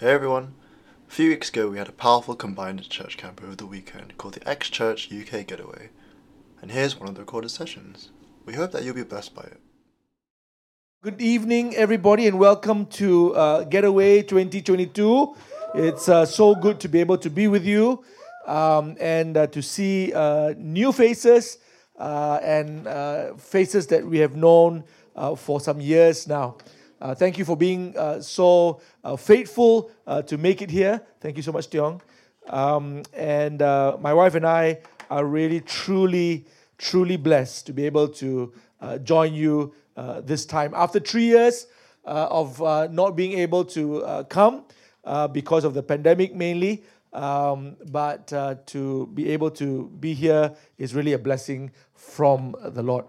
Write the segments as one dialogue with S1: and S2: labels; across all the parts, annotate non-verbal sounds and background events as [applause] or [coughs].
S1: Hey everyone! A few weeks ago, we had a powerful combined church camp over the weekend called the X Church UK Getaway. And here's one of the recorded sessions. We hope that you'll be blessed by it.
S2: Good evening, everybody, and welcome to uh, Getaway 2022. It's uh, so good to be able to be with you um, and uh, to see uh, new faces uh, and uh, faces that we have known for some years now. Uh, thank you for being uh, so uh, faithful uh, to make it here. Thank you so much, Tiong. Um, and uh, my wife and I are really, truly, truly blessed to be able to uh, join you this time. After three years of not being able to come because of the pandemic mainly, um, but to be able to be here is really a blessing from the Lord.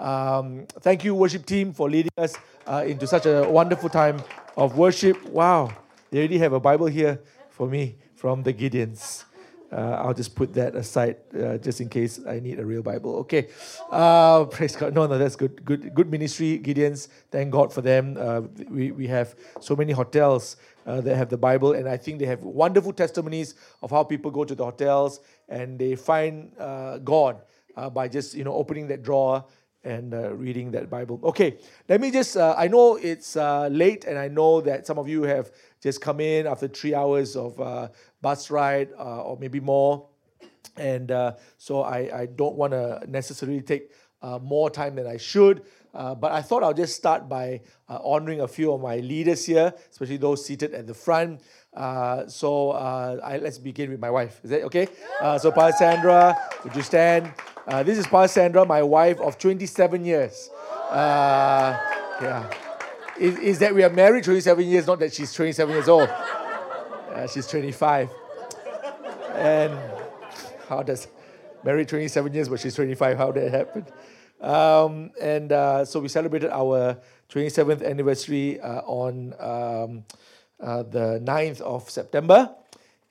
S2: Um, thank you, worship team, for leading us uh, into such a wonderful time of worship. Wow, they already have a Bible here for me from the Gideons. Uh, I'll just put that aside uh, just in case I need a real Bible. Okay, uh, praise God. No, no, that's good. Good, good ministry, Gideons. Thank God for them. Uh, we we have so many hotels uh, that have the Bible, and I think they have wonderful testimonies of how people go to the hotels and they find uh, God by just you know opening that drawer and uh, reading that Bible. Okay, let me just, uh, I know it's uh, late and I know that some of you have just come in after three hours of uh, bus ride uh, or maybe more. And uh, so I, I don't want to necessarily take more time than I should. But I thought I'll just start by honoring a few of my leaders here, especially those seated at the front. Uh, so uh, I, let's begin with my wife. Is that okay? Uh, so, Pa Sandra, would you stand? Uh, this is Pa Sandra, my wife of 27 years. Yeah. Is, is that we are married 27 years, not that she's 27 years old. She's 25. And how does married 27 years, but she's 25? How did it happen? Um, and uh, so we celebrated our 27th anniversary uh, on um, uh, the 9th of September.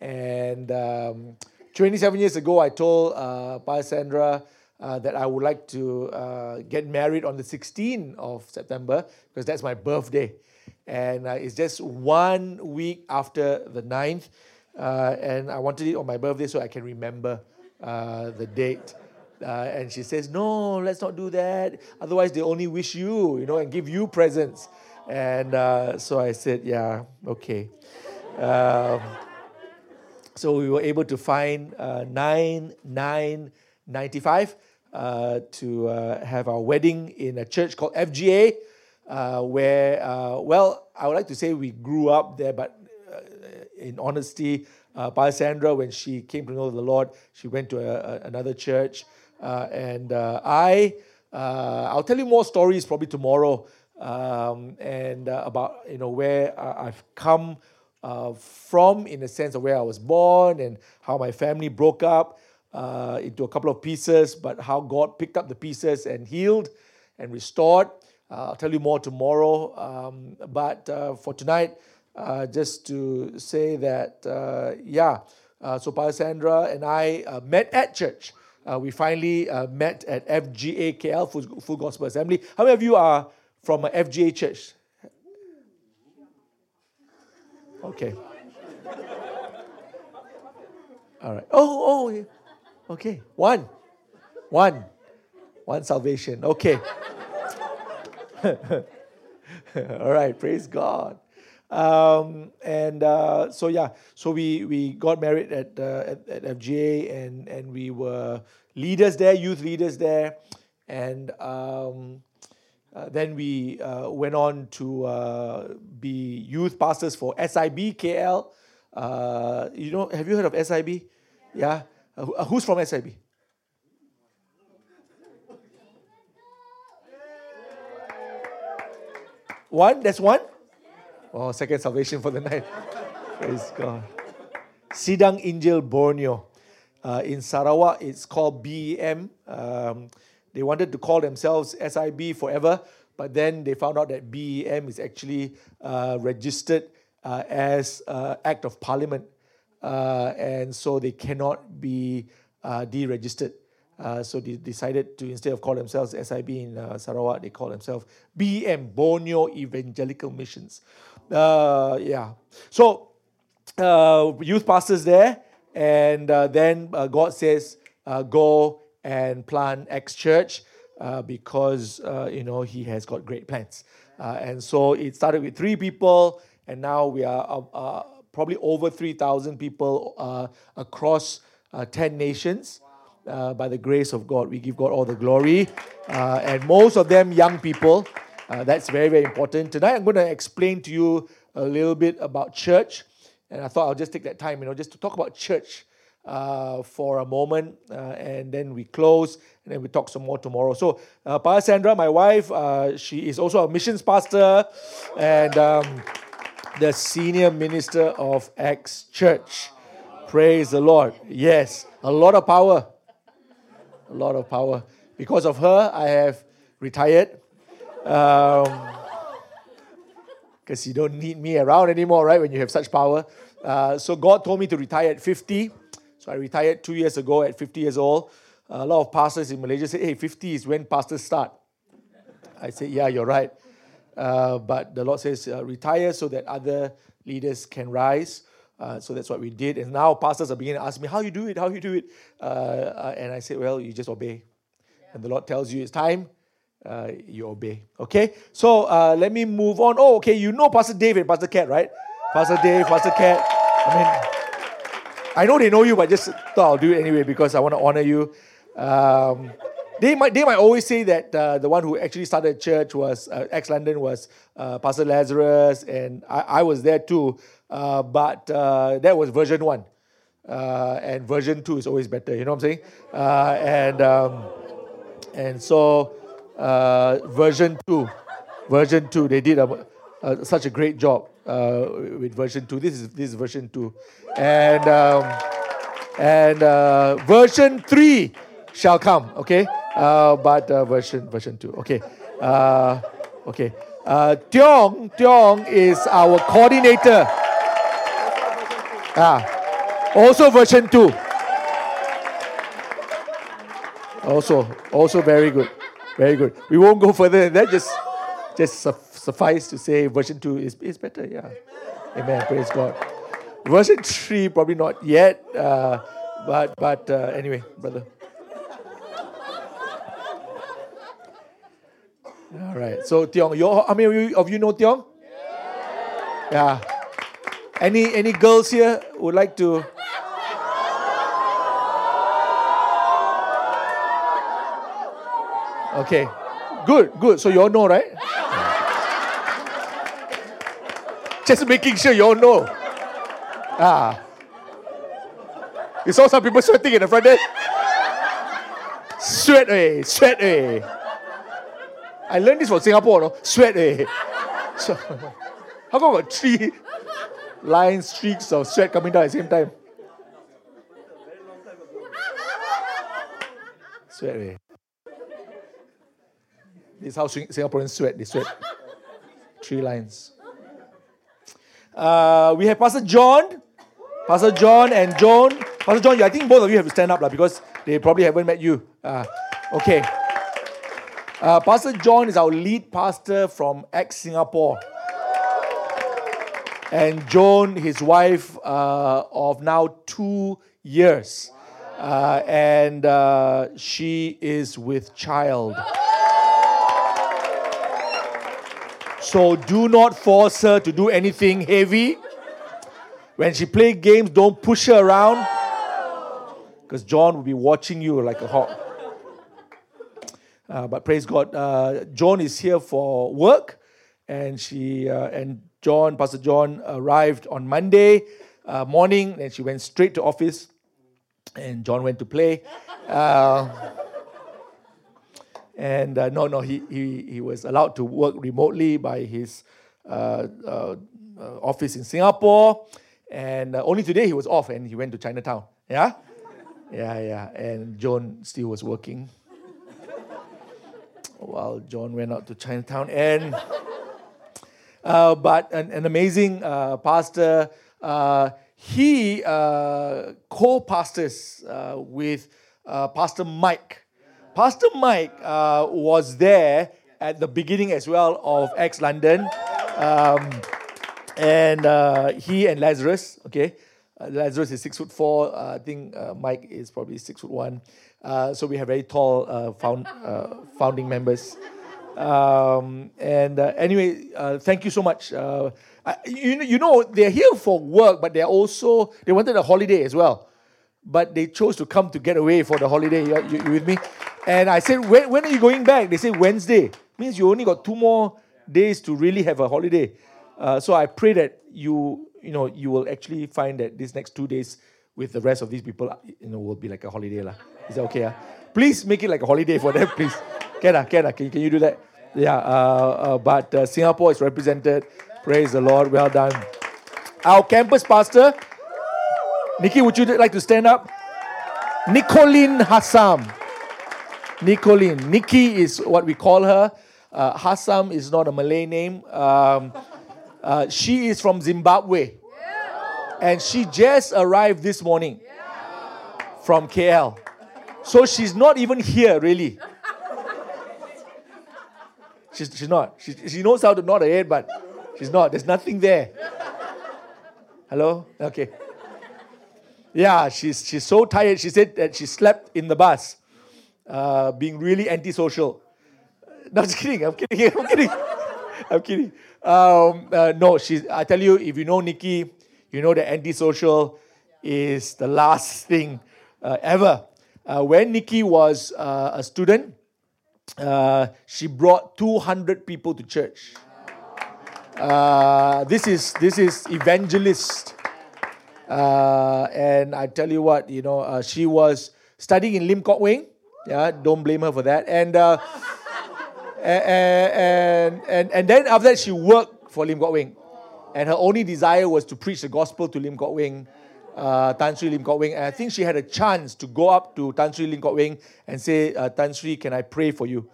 S2: And um, 27 years ago, I told uh, Sandra uh, that I would like to uh, get married on the 16th of September because that's my birthday. And uh, it's just one week after the 9th. Uh, and I wanted it on my birthday so I can remember the date. Uh, and she says, No, let's not do that. Otherwise, they only wish you, you know, and give you presents. And uh, so I said, Yeah, okay. Um, so we were able to find uh, 9995 uh, to uh, have our wedding in a church called FGA, uh, where, well, I would like to say we grew up there, but in honesty, uh, Pa Sandra, when she came to know the Lord, she went to a, a- another church. And I, I'll tell you more stories probably tomorrow um, and uh, about, you know, where I've come uh, from in the sense of where I was born and how my family broke up uh, into a couple of pieces, but how God picked up the pieces and healed and restored. Uh, I'll tell you more tomorrow. Um, but uh, for tonight, uh, just to say that, yeah, so Pastor Sandra and I met at church. We finally met at FGA KL, Full Gospel Assembly. How many of you are from a FGA church? Okay. All right. Oh, oh, okay. One. One. One salvation. Okay. [laughs] All right. Praise God. Um, and uh, so yeah, so we we got married at, uh, at at FGA and and we were leaders there, youth leaders there, and um, uh, then we uh, went on to uh, be youth pastors for SIB KL. Uh, you know, have you heard of SIB? Yeah. Uh, who's from SIB? One? That's one? Oh, second salvation for the night. Praise God. Sidang Injil Borneo. In Sarawak, it's called BEM. Um, they wanted to call themselves SIB forever, but then they found out that BEM is actually uh, registered uh, as uh, Act of Parliament, uh, and so they cannot be uh, deregistered. Uh, so they decided to instead of call themselves SIB in Sarawak, they call themselves BEM, Borneo Evangelical Missions. Yeah. So youth pastors there, and then God says, "Go and plant X Church," uh, because uh, you know He has got great plans. Uh, and so it started with three people, and now we are uh, uh, probably over three thousand people uh, across uh, ten nations. Uh, by the grace of God, we give God all the glory, uh, and most of them young people. Uh, that's very, very important. Tonight, I'm going to explain to you a little bit about church. And I thought I'll just take that time, you know, just to talk about church uh, for a moment. Uh, and then we close, and then we talk some more tomorrow. So, uh, Pa Sandra, my wife, uh, she is also a missions pastor and um, the senior minister of X Church. Praise the Lord. Yes, a lot of power. A lot of power. Because of her, I have retired because you don't need me around anymore, right? When you have such power. Uh, so God told me to retire at 50. I retired two years ago at 50 years old. a lot of pastors in Malaysia say, hey, 50 is when pastors start. I said, yeah, you're right. Uh, but the Lord says, uh, retire so that other leaders can rise. Uh, so that's what we did. And now pastors are beginning to ask me, how you do it, how you do it. Uh, uh, and I said, well, you just obey. And the Lord tells you it's time, uh, you obey. Okay? So let me move on. Oh, okay, you know Pastor David, Pastor Cat, right? Pastor Dave, Pastor Cat. I mean, I know they know you, but just thought I'll do it anyway because I want to honor you. Um, they might they might always say that uh, the one who actually started church was uh, X London was uh, Pastor Lazarus, and I, I was there too. Uh, but uh, that was version one, uh, and version two is always better. You know what I'm saying? And um, and so version two, version two, they did a, a, such a great job uh, with version two. This is this is version two, and um, and uh, version three shall come. Okay, uh, but uh, version version two. Okay, uh, okay. Uh, Tiong Tiong is our coordinator. Ah, also version two. Also, also very good, very good. We won't go further than that. Just, just suff- suffice to say, version two is, is better. Yeah, Amen. Praise God. Version three probably not yet, uh, but but uh, anyway, brother. All right. So Tiong, you how many of you know Tiong? Yeah. Any any girls here would like to? Okay. Good, good. So you all know, right? Just making sure you all know. Ah. You saw some people sweating in the front there? Sweat, eh? Sweat, eh? I learned this from Singapore, no? Sweat, eh? So, [laughs] how come got three lines, streaks of sweat coming down at the same time? Sweat, eh? This is how Sing- Singaporeans sweat. They sweat. Three lines. Uh, we have Pastor John, Pastor John and Joan. Pastor John, I think both of you have to stand up lah, because they probably haven't met you. Uh, okay. Uh, pastor John is our lead pastor from X Singapore. And Joan, his wife uh, of now two years. Uh, and uh, she is with child. So do not force her to do anything heavy. When she play games, don't push her around. Because John will be watching you like a hawk. Uh, but praise God, uh, John is here for work, and she uh, and John, Pastor John, arrived on Monday uh, morning, and she went straight to office, and John went to play. And uh, no, no, he, he, he was allowed to work remotely by his uh, uh, uh, office in Singapore. And uh, only today he was off and he went to Chinatown. Yeah? Yeah, yeah. And John still was working while John went out to Chinatown. And uh, but an, an amazing pastor. He co-pastors uh, with Pastor Mike. Pastor Mike uh, was there at the beginning as well of X London. Um, and uh, he and Lazarus, okay, uh, Lazarus is six foot four. Uh, I think uh, Mike is probably six foot one. Uh, so we have very tall uh, found, founding members. Um, and anyway, thank you so much. You, you know, they're here for work, but they're also, they wanted a holiday as well. But they chose to come to get away for the holiday. You, you, you with me? And I said, when, when are you going back? They said, Wednesday. Means you only got two more days to really have a holiday. Uh, so I pray that you, you know, you will actually find that these next two days with the rest of these people, you know, will be like a holiday. lah. Is that okay? ah? Please make it like a holiday for them, [laughs] please. Can, ah, can, ah? can, can you do that? Yeah, uh, uh, but uh, Singapore is represented. Praise the Lord. Well done. Our campus pastor, Nikki, would you like to stand up? Nicolene Hassam. Nicolene. Nikki is what we call her. Uh, Hassam is not a Malay name. Um, uh, she is from Zimbabwe. And she just arrived this morning from KL. So she's not even here, really. She's, she's not. She, she knows how to nod her head, but she's not. There's nothing there. Hello? Okay. Yeah, she's, she's so tired. She said that she slept in the bus, uh, being really antisocial. No, just kidding. I'm kidding. [laughs] I'm kidding. I'm kidding. Um, uh, no, she's. I tell you, if you know Nikki, you know that antisocial is the last thing uh, ever. Uh, when Nikki was uh, a student, uh, she brought 200 people to church. Uh, this is this is evangelist, uh, and I tell you what, you know, she was studying in Lim Kok Wing. Yeah, don't blame her for that. And uh, and, and, and then after that, she worked for Lim Kok Wing. And her only desire was to preach the gospel to Lim Kok Wing, uh, Tan Sri Lim Kok Wing. And I think she had a chance to go up to Tan Sri Lim Kok Wing and say, uh, Tan Sri, can I pray for you?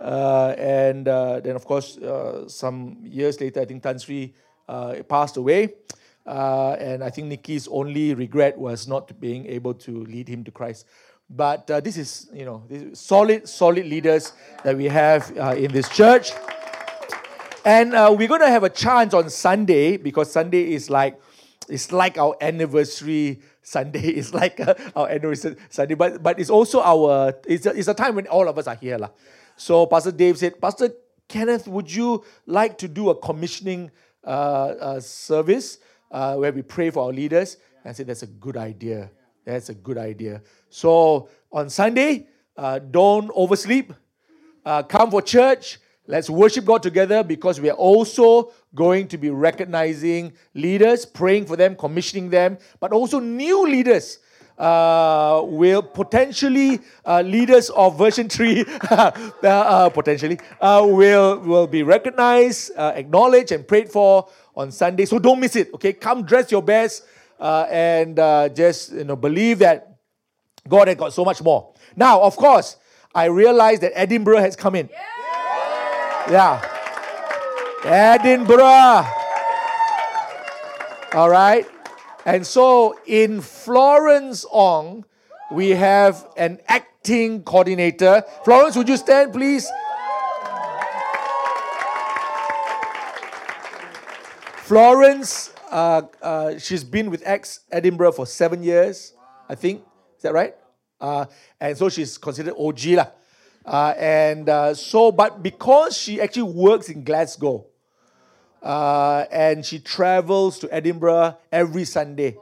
S2: Uh, and uh, then, of course, uh, some years later, I think Tan Sri uh, passed away. And I think Nikki's only regret was not being able to lead him to Christ. But uh, this is, you know, solid, solid leaders that we have uh, in this church. And uh, we're going to have a chance on Sunday because Sunday is like, it's like our anniversary Sunday. [laughs] It's like uh, our anniversary Sunday, but but it's also our it's a, it's a time when all of us are here, lah. So Pastor Dave said, Pastor Kenneth, would you like to do a commissioning uh, uh, service uh, where we pray for our leaders? And I said that's a good idea. That's a good idea. So on Sunday, uh, don't oversleep. Uh, come for church. Let's worship God together because we are also going to be recognizing leaders, praying for them, commissioning them, but also new leaders. Uh, will potentially uh, leaders of version 3 [laughs] uh, potentially uh, will will be recognized uh, acknowledged and prayed for on sunday so don't miss it okay come dress your best uh, and uh, just you know believe that god had got so much more now of course i realize that edinburgh has come in yeah. Edinburgh. All right. And so in Florence Ong, we have an acting coordinator. Florence, would you stand, please? Florence, uh, uh, she's been with X Edinburgh for seven years, I think. Is that right? Uh, and so she's considered OG. lah. Uh, and uh, so, but because she actually works in Glasgow, uh, and she travels to Edinburgh every Sunday.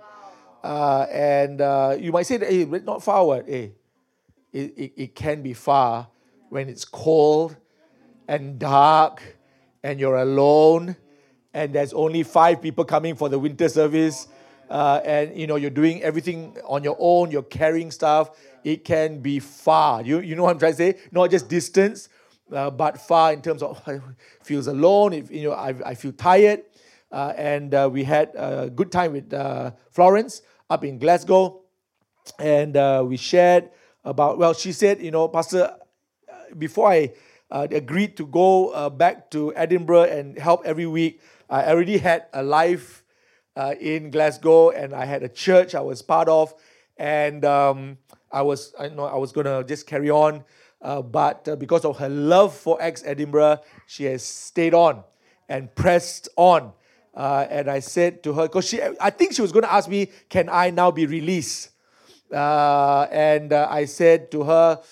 S2: Uh, and uh, you might say that, hey, not far, what? Hey, it, it, it can be far when it's cold and dark and you're alone and there's only five people coming for the winter service uh, and you know you're doing everything on your own you're carrying stuff it can be far. You, you know what i'm trying to say? Not just distance uh, but far in terms of [laughs] feels alone if you know i, I feel tired uh, and uh, we had a good time with uh, florence up in glasgow and uh, we shared about well she said you know pastor before I agreed to go back to Edinburgh and help every week, I already had a life uh, in Glasgow and I had a church I was part of, and um, I was I know I was gonna just carry on, uh, but uh, because of her love for X Edinburgh, she has stayed on and pressed on. Uh, and I said to her, because she, I think she was going to ask me, can I now be released? Uh, and uh, I said to her,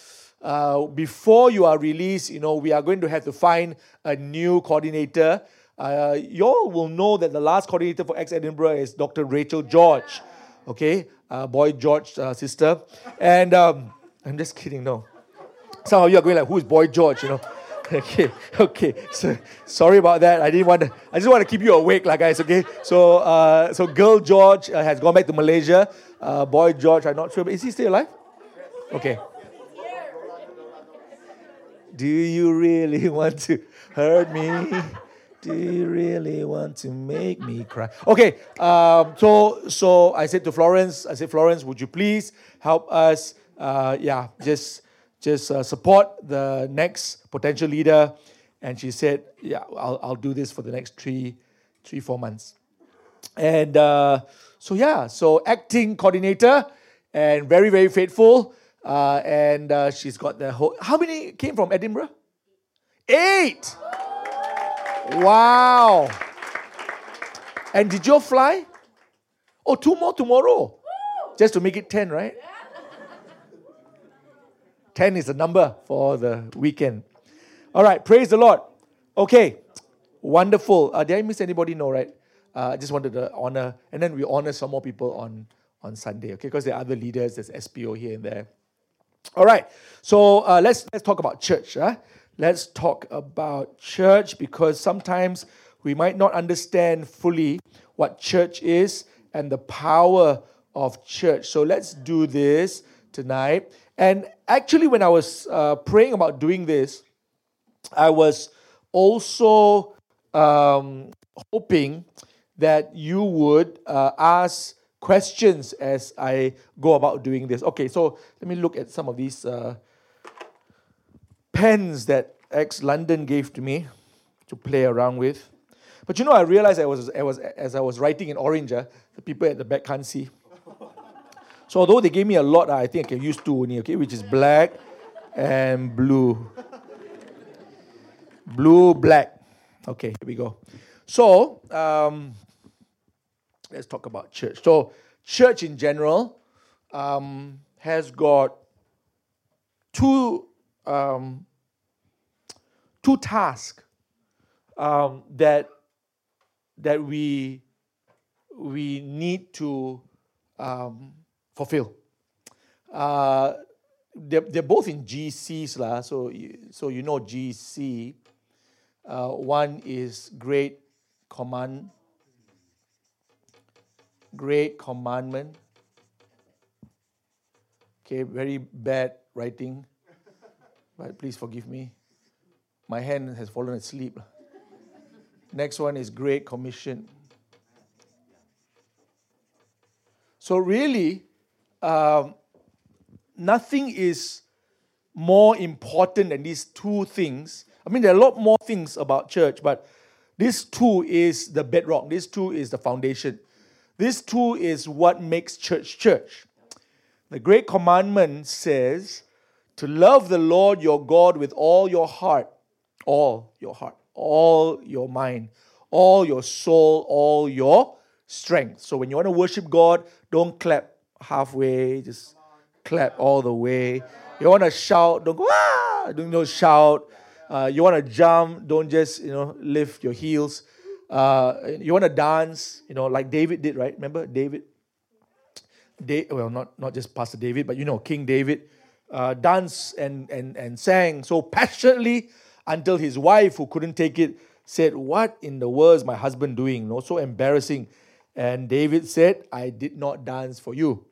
S2: uh, before you are released, you know, we are going to have to find a new coordinator. Uh, you all will know that the last coordinator for X Edinburgh is Dr. Rachel George, okay, uh, boy George uh, sister, and um, I'm just kidding, no. Some of you are going like, who's boy George, you know? [laughs] okay, okay. So sorry about that. I didn't want to. I just want to keep you awake, like guys. Okay. So, uh, so girl George uh, has gone back to Malaysia. Uh, boy George, I'm not sure, but is he still alive? Okay. Do you really want to hurt me? Do you really want to make me cry? Okay. Um, so, so I said to Florence, I said, Florence, would you please help us? Uh, yeah, just just uh, support the next potential leader. And she said, yeah, I'll, I'll do this for the next three, three, four months. And uh, so, yeah, so acting coordinator and very, very faithful. Uh, and uh, she's got the whole. How many came from Edinburgh? Eight! Wow! And did you fly? Oh, two more tomorrow. Just to make it 10, right? 10 is the number for the weekend. All right, praise the Lord. Okay, wonderful. Uh, did I miss anybody? No, right? Uh, I just wanted to honor, and then we honor some more people on, on Sunday, okay? Because there are other leaders, there's SPO here and there. All right, so uh, let's, let's talk about church. Huh? Let's talk about church because sometimes we might not understand fully what church is and the power of church. So let's do this tonight. And actually, when I was uh, praying about doing this, I was also um, hoping that you would uh, ask questions as I go about doing this. Okay, so let me look at some of these uh, pens that X London gave to me to play around with. But you know, I realized I was, I was as I was writing in orange, uh, the people at the back can't see. So although they gave me a lot, I think I can use two only, okay, which is black and blue. blue, black. Okay, here we go. So um, let's talk about church. So church in general um, has got two um, two tasks um, that that we we need to um, fulfill. Uh, they're, they're both in GCs, lah. so, so you know GC. Uh, one is Great Command, Great Commandment. Okay, very bad writing, but please forgive me. My hand has fallen asleep. Next one is Great Commission. So, really, um, nothing is more important than these two things. I mean, there are a lot more things about church, but this two is the bedrock. This two is the foundation. This two is what makes church church. The great commandment says to love the Lord your God with all your heart, all your heart, all your mind, all your soul, all your strength. So when you want to worship God, don't clap halfway, just clap all the way. You want to shout, don't go, ah, don't no shout. Uh, you want to jump, don't just, you know, lift your heels. Uh, you want to dance, you know, like David did, right? Remember David? Da- well, not, not just Pastor David, but you know, King David uh, danced and, and, and sang so passionately until his wife, who couldn't take it, said, What in the world is my husband doing? You know, so embarrassing. And David said, I did not dance for you.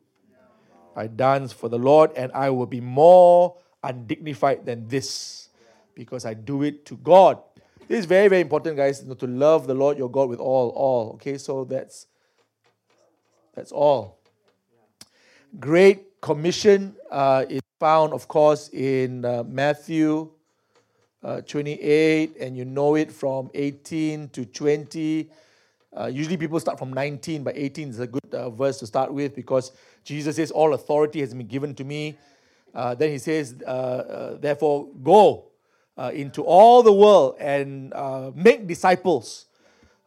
S2: I dance for the Lord, and I will be more undignified than this because I do it to God. This is very, very important, guys, to love the Lord your God with all, all. Okay, so that's that's all. Great Commission uh, is found, of course, in uh, Matthew uh, 28, and you know it from 18 to 20. Uh, usually people start from 19, but 18 is a good uh, verse to start with because Jesus says, All authority has been given to me. Uh, then he says, uh, Therefore, go into all the world and make disciples.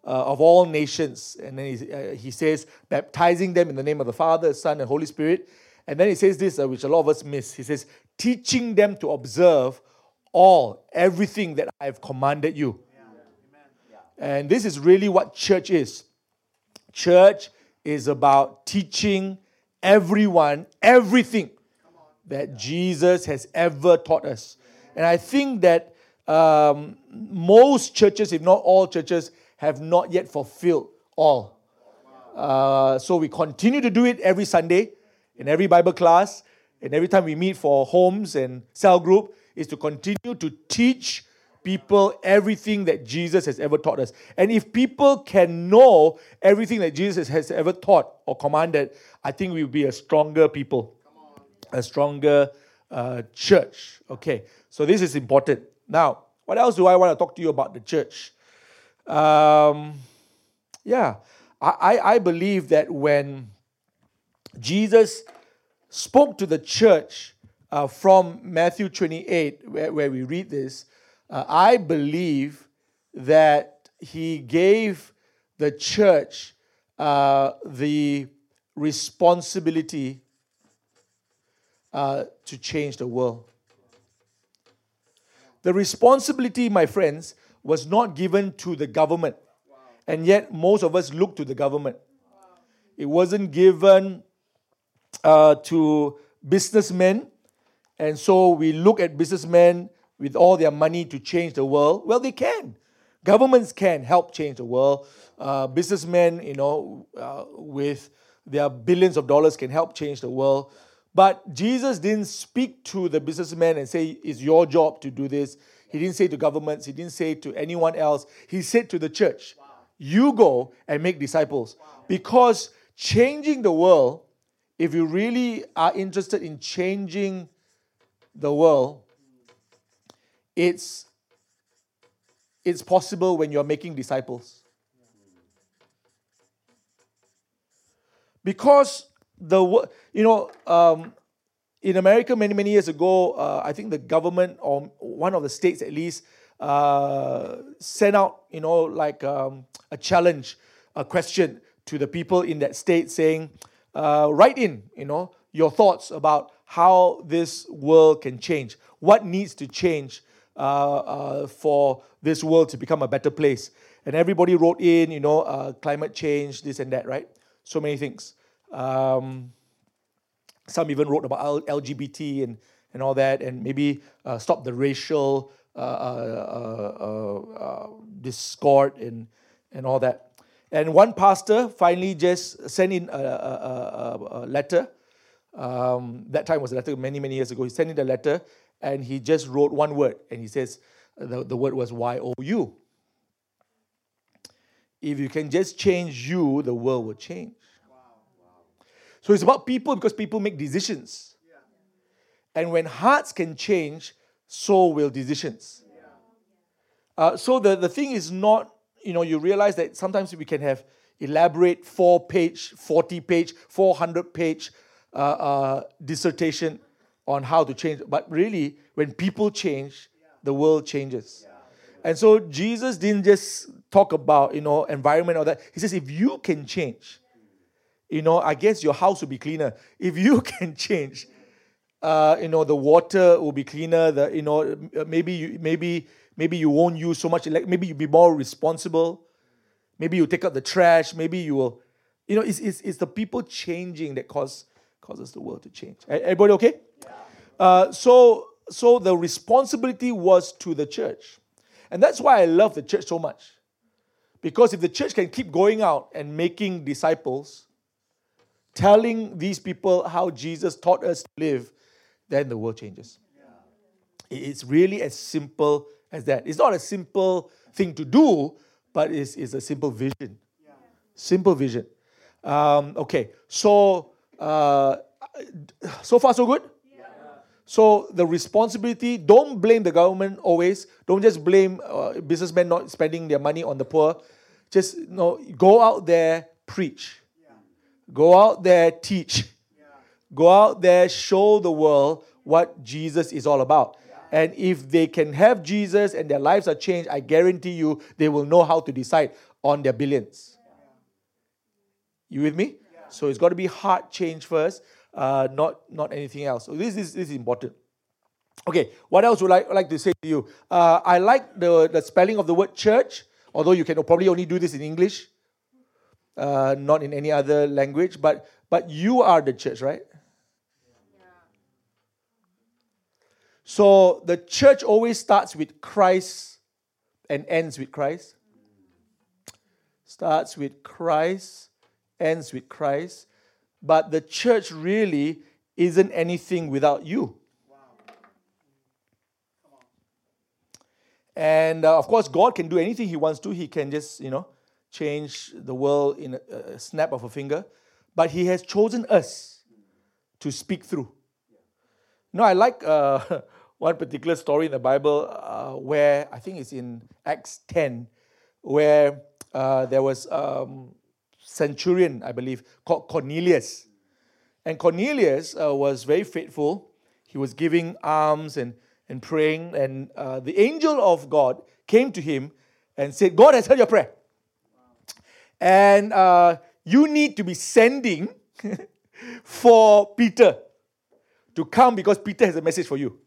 S2: uh, of all nations. And then he, uh, he says, baptizing them in the name of the Father, Son, and Holy Spirit. And then he says this, uh, which a lot of us miss. He says, teaching them to observe all, everything that I have commanded you. And this is really what church is. Church is about teaching everyone everything that Jesus has ever taught us. And I think that um, most churches, if not all churches, have not yet fulfilled all. Uh, so we continue to do it every Sunday in every Bible class and every time we meet for homes and cell group is to continue to teach people everything that Jesus has ever taught us. And if people can know everything that Jesus has ever taught or commanded, I think we'll be a stronger people, a stronger uh, church. Okay, so this is important. Now, what else do I want to talk to you about the church? Um, yeah, I, I believe that when Jesus spoke to the church uh, from Matthew 28, where, where we read this, uh, I believe that he gave the church uh, the responsibility uh, to change the world. The responsibility, my friends, was not given to the government. And yet, most of us look to the government. It wasn't given uh, to businessmen. And so we look at businessmen with all their money to change the world. Well, they can. Governments can help change the world. Uh, businessmen, you know, uh, with their billions of dollars can help change the world. But Jesus didn't speak to the businessmen and say, It's your job to do this. He didn't say to governments, he didn't say to anyone else. He said to the church, wow. You go and make disciples. Wow. Because changing the world, if you really are interested in changing the world, it's, it's possible when you're making disciples. Because the you know um, in America many many years ago, uh, I think the government or one of the states at least uh, sent out you know like um, a challenge, a question to the people in that state saying, uh, write in you know your thoughts about how this world can change, what needs to change uh, uh, for this world to become a better place. And everybody wrote in, you know, uh, climate change, this and that, right? So many things. Um, some even wrote about LGBT and, and all that, and maybe uh, stop the racial uh, uh, discord and, and all that. And one pastor finally just sent in a, a, a, a letter. Um, that time was a letter many, many years ago. He sent in a letter and he just wrote one word, and he says the, the word was Y O U. If you can just change you, the world will change. So it's about people because people make decisions. And when hearts can change, so will decisions. Uh, so the, the thing is not, you know, you realize that sometimes we can have elaborate four page, 40 page, 400 page uh, uh, dissertation on how to change. But really, when people change, the world changes. And so Jesus didn't just talk about, you know, environment or that. He says, if you can change, you know, I guess your house will be cleaner. If you [laughs] can change, uh, you know, the water will be cleaner. The, you know, maybe you, maybe maybe you won't use so much. Like maybe you'll be more responsible. Maybe you take out the trash. Maybe you will, you know, it's, it's, it's the people changing that cause causes the world to change. Everybody okay? Uh, so, so the responsibility was to the church. And that's why I love the church so much. Because if the church can keep going out and making disciples, telling these people how Jesus taught us to live, then the world changes. It's really as simple as that. It's not a simple thing to do, but it's, it's a simple vision. Simple vision. Um, okay, so uh, so far so good. So the responsibility, don't blame the government always. Don't just blame uh, businessmen not spending their money on the poor. Just you know, go out there, preach. Go out there, teach. Go out there, show the world what Jesus is all about. And if they can have Jesus and their lives are changed, I guarantee you they will know how to decide on their billions. You with me? So it's got to be heart change first, uh, not not anything else. So this is this is important. Okay, what else would I like to say to you? Uh, I like the, the spelling of the word church, although you can probably only do this in English, uh, not in any other language. But but you are the church, right? So the church always starts with Christ and ends with Christ. Starts with Christ, ends with Christ. But the church really isn't anything without you. And uh, of course, God can do anything He wants to. He can just, you know, change the world in a, a snap of a finger. But He has chosen us to speak through. Know, I like uh, [laughs] one particular story in the Bible uh, where I think it's in Acts 10, where uh, there was um, centurion, I believe, called Cornelius. And Cornelius uh, was very faithful. He was giving alms and, and praying. And uh, the angel of God came to him and said, God has heard your prayer. And uh, you need to be sending [laughs] for Peter to come because Peter has a message for you.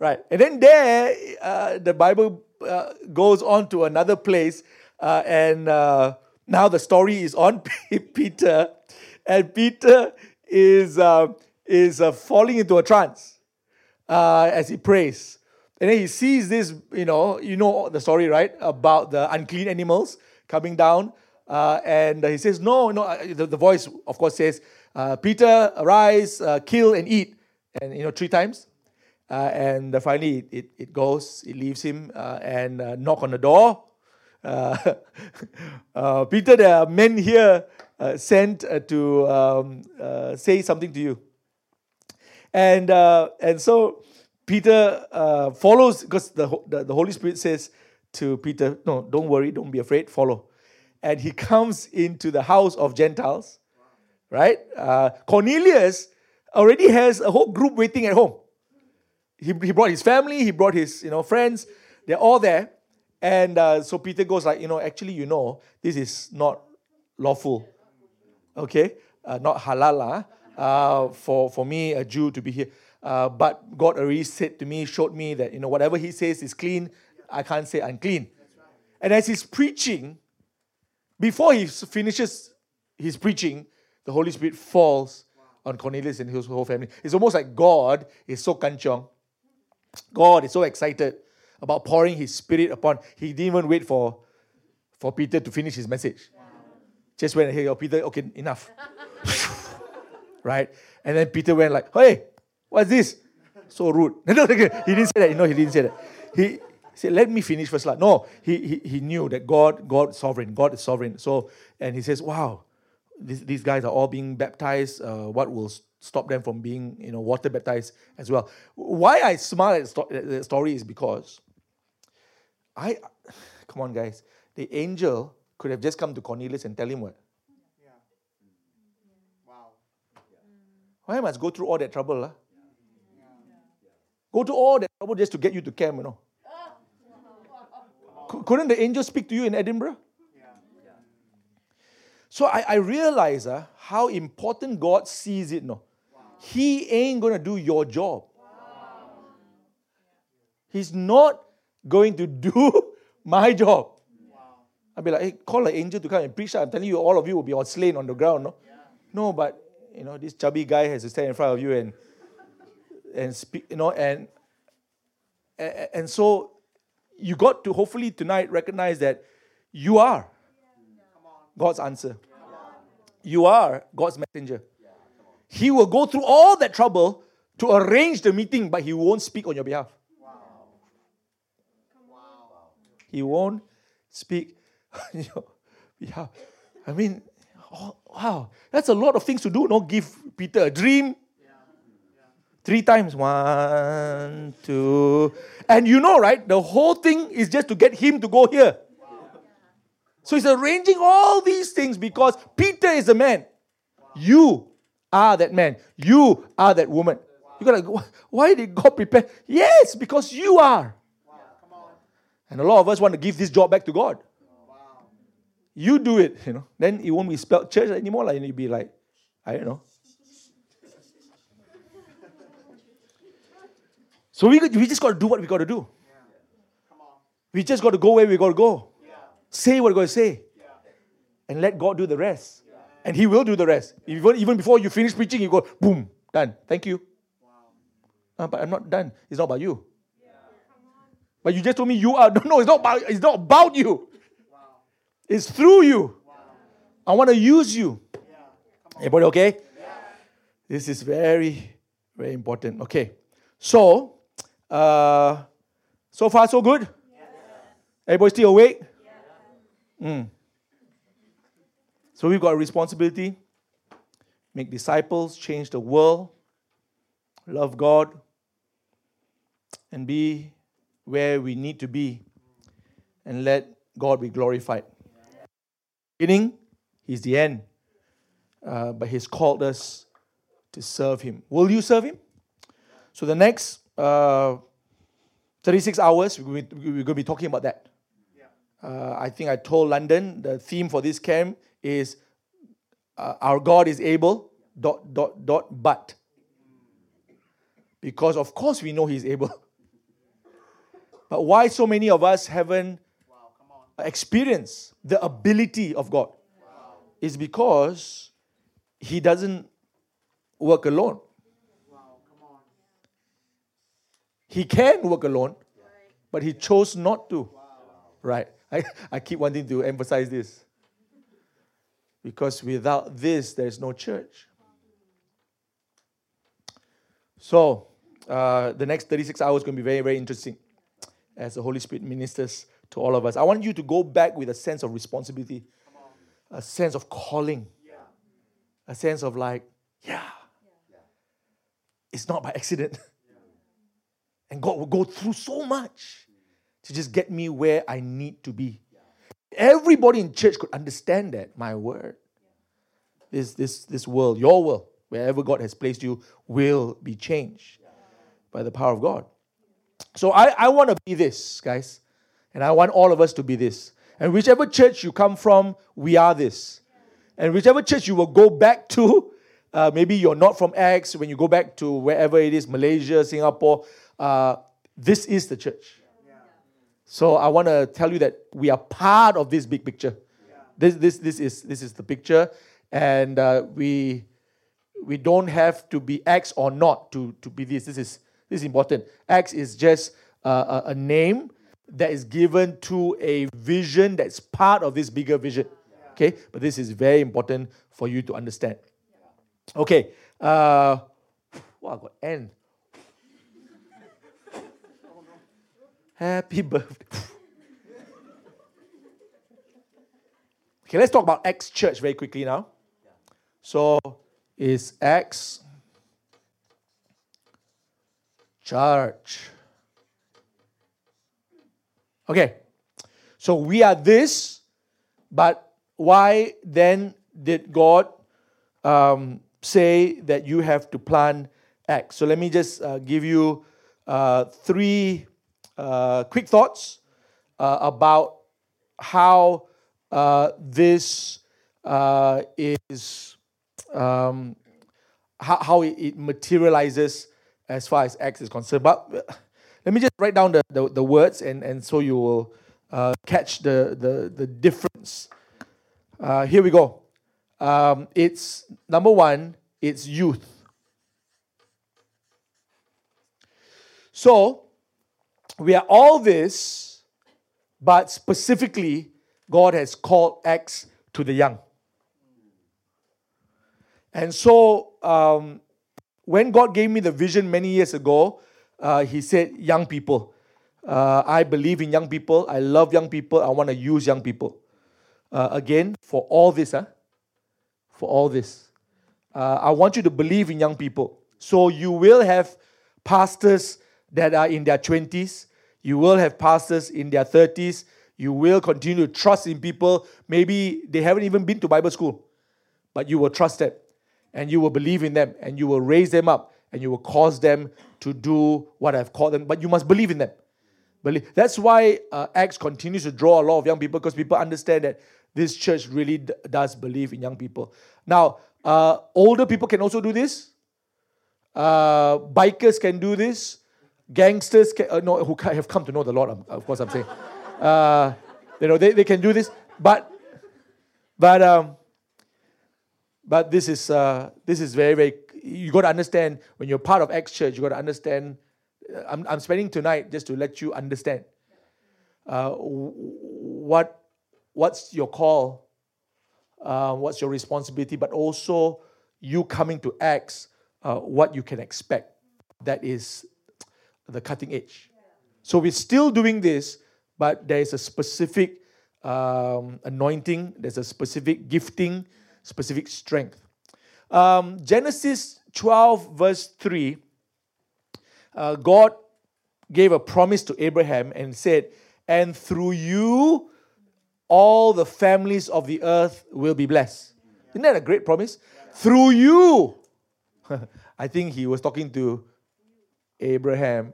S2: Right. And then there, uh, the Bible uh, goes on to another place, uh, and uh, now the story is on [laughs] Peter, and Peter is uh, is uh, falling into a trance as he prays, and then he sees this. You know, you know the story, right? About the unclean animals coming down, and he says, "No, no." The, the voice, of course, says, "Peter, arise, kill and eat," and you know, three times. Uh, and uh, finally, it, it, it, goes, it leaves him uh, and uh, knock on the door. Uh, [laughs] uh, Peter, there are men here sent to um, say something to you. And, and so Peter follows, because the, the, the Holy Spirit says to Peter, No, don't worry, don't be afraid, follow. And he comes into the house of Gentiles, right? Cornelius already has a whole group waiting at home he, he brought his family, he brought his you know friends. They're all there, and uh, so Peter goes like, you know, actually, you know, this is not lawful, okay, uh, not halal uh, for for me a Jew to be here. Uh, but God already said to me, showed me that you know whatever He says is clean. I can't say unclean. And as he's preaching, before he finishes his preaching, the Holy Spirit falls on Cornelius and his whole family. It's almost like God is so kanchong God is so excited about pouring his spirit upon. He didn't even wait for, for Peter to finish his message. Wow. Just went, hey, Peter, okay, enough. [laughs] right? And then Peter went like, hey, what's this? So rude. [laughs] No, he didn't say that. No, he didn't say that. He said, let me finish first. No, he, he, he knew that God, God is sovereign. God is sovereign. So, and he says, wow, these, these guys are all being baptized. Uh, what will stop them from being, you know, water baptized as well. Why I smile at the story is because I, come on, guys, the angel could have just come to Cornelius and tell him what. Yeah. Wow. Why must go through all that trouble? Huh? Yeah. Go to all that trouble just to get you to camp, you know. [laughs] Couldn't the angel speak to you in Edinburgh? So I, I realize uh, how important God sees it. No, he ain't going to do your job. He's not going to do [laughs] my job. I'll be like, hey, call an angel to come and preach. I'm telling you, all of you will be all slain on the ground. No, no but you know, this chubby guy has to stand in front of you and and speak, you know, and and, and so you got to hopefully tonight recognize that you are God's answer. You are God's messenger. He will go through all that trouble to arrange the meeting, but he won't speak on your behalf. Wow. He won't speak on [laughs] your behalf. I mean, oh, wow, that's a lot of things to do. No, give Peter a dream. Three times. One, two. And you know, right? The whole thing is just to get him to go here. So he's arranging all these things because Peter is a man. You are that man. You are that woman. You're like, [laughs] why did God prepare? Yes, because you are. And a lot of us want to give this job back to God. You do it, you know. Then it won't be spelled church anymore. Like you'll be like, I don't know. So we, we just got to do what we got to do. We just got to go where we got to go. Say what we got to say. And let God do the rest. And He will do the rest. Even, even before you finish preaching, you go, boom, done. Thank you. Uh, but I'm not done. It's not about you. But you just told me you are. [laughs] No, no, it's not about, it's not about you. It's through you. I want to use you. Everybody okay? This is very, very important. Okay. So, uh, so far so good? Everybody still awake? Mm. So we've got a responsibility. Make disciples, change the world, love God, and be where we need to be, and let God be glorified. Beginning, He's the end, uh, but He's called us to serve Him. Will you serve Him? So the next uh, 36 hours, we're going to be talking about that. Uh, I think I told London the theme for this camp is uh, our God is able, dot, dot, dot, but. Because of course we know He's able. [laughs] but why so many of us haven't experienced the ability of God? Is because He doesn't work alone. He can work alone, but he chose not to. Right. [laughs] I, I keep wanting to emphasize this. Because without this, there is no church. So, uh, the next 36 hours is going to be very, very interesting as the Holy Spirit ministers to all of us. I want you to go back with a sense of responsibility, a sense of calling, a sense of like, yeah, it's not by accident. [laughs] And God will go through so much to just get me where I need to be. Everybody in church could understand that, my word. This, this, this world, your world, wherever God has placed you, will be changed by the power of God. So I, I want to be this, guys. And I want all of us to be this. And whichever church you come from, we are this. And whichever church you will go back to, uh, maybe you're not from Acts, when you go back to wherever it is, Malaysia, Singapore, uh, this is the church. So I want to tell you that we are part of this big picture. This, this, this, is, this is the picture, and uh, we, we don't have to be X or not to, to be this. This is, this is important. X is just uh, a, a name that is given to a vision that's part of this bigger vision. Okay, but this is very important for you to understand. Okay, uh, wow, I got N. Happy birthday. okay, let's talk about X Church very quickly now. So, is X Church? Okay, so we are this, but why then did God um, say that you have to plant X? So let me just uh, give you uh, three uh, quick thoughts uh, about how uh, this uh, is, um, how, how it, materializes as far as X is concerned. But uh, let me just write down the, the, the words and, and so you will catch the, the, the difference. here we go. Um, it's number one, it's youth. So, we are all this, but specifically, God has called X to the young. And so, um, when God gave me the vision many years ago, uh, He said, Young people. Uh, I believe in young people. I love young people. I want to use young people. Uh, again, for all this, huh? for all this. Uh, I want you to believe in young people. So you will have pastors that are in their 20s, you will have pastors in their 30s. You will continue to trust in people. Maybe they haven't even been to Bible school, but you will trust them and you will believe in them and you will raise them up and you will cause them to do what I've called them. But you must believe in them. That's why uh, Acts continues to draw a lot of young people because people understand that this church really d- does believe in young people. Now, uh, older people can also do this. Uh, bikers can do this. Gangsters can, uh, no, who have come to know the Lord, of course, I'm saying. [laughs] Uh, you know, they, they can do this. But, but, um, but this is, uh, this is very, very, you got to understand when you're part of X Church, you got to understand. Uh, I'm, I'm spending tonight just to let you understand uh, what, what's your call, uh, what's your responsibility, but also you coming to Acts, uh, what you can expect. That is the cutting edge. So we're still doing this, but there is a specific um, anointing, there's a specific gifting, specific strength. Um, Genesis 12, verse 3, uh, God gave a promise to Abraham and said, And through you, all the families of the earth will be blessed. Isn't that a great promise? Through you. [laughs] I think he was talking to Abraham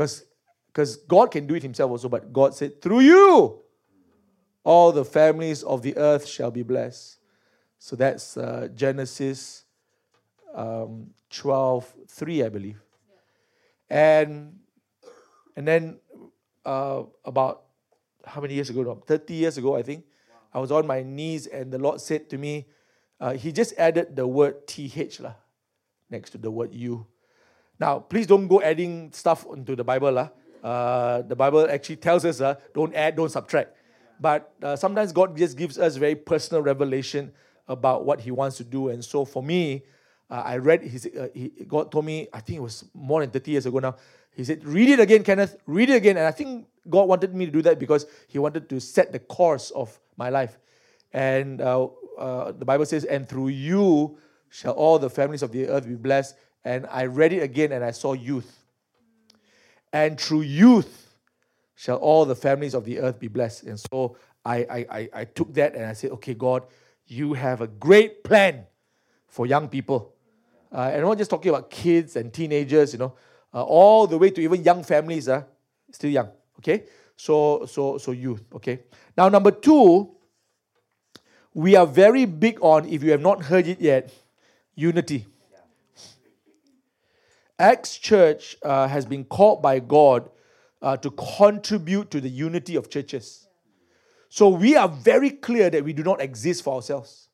S2: because because God can do it himself also, but God said, through you, all the families of the earth shall be blessed. So that's uh, Genesis um, 12, 3, I believe. And, and then uh, about how many years ago? No, 30 years ago, I think, I was on my knees and the Lord said to me, uh, He just added the word TH lah, next to the word you. Now, please don't go adding stuff into the Bible. Uh, the Bible actually tells us uh, don't add, don't subtract. But uh, sometimes God just gives us very personal revelation about what He wants to do. And so for me, uh, I read, his, uh, he, God told me, I think it was more than 30 years ago now. He said, Read it again, Kenneth, read it again. And I think God wanted me to do that because He wanted to set the course of my life. And uh, uh, the Bible says, And through you shall all the families of the earth be blessed. And I read it again and I saw youth. And through youth shall all the families of the earth be blessed. And so I, I, I, took that and I said, okay, God, you have a great plan for young people. Uh, and I'm not just talking about kids and teenagers, you know, uh, all the way to even young families, uh, still young, okay? So, so, so youth, okay? Now, number two, we are very big on, if you have not heard it yet, unity. Acts Church uh, has been called by God uh, to contribute to the unity of churches. So we are very clear that we do not exist for ourselves.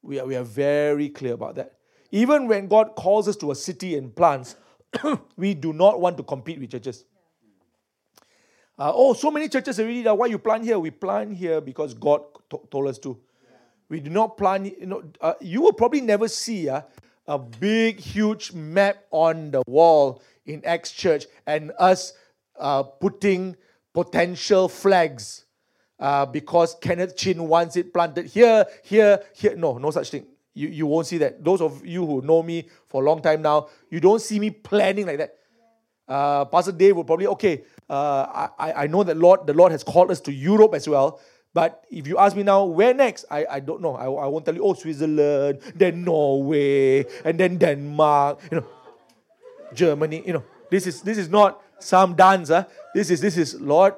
S2: We are, we are very clear about that. Even when God calls us to a city and plants, [coughs] we do not want to compete with churches. Uh, oh, so many churches already. Why you plant here? We plant here because God t- told us to. We do not plant. You know, uh, you will probably never see uh, a big, huge map on the wall in X Church and us uh, putting potential flags uh, because Kenneth Chin wants it planted here, here, here. No, no such thing. You, you won't see that. Those of you who know me for a long time now, you don't see me planning like that. Uh, Pastor Dave will probably, okay, uh, I, I know that Lord, the Lord has called us to Europe as well. But if you ask me now, where next? I, I don't know. I, I won't tell you, oh, Switzerland, then Norway, and then Denmark, you know, Germany, you know. This is this is not some dance. Huh? This is this is Lord,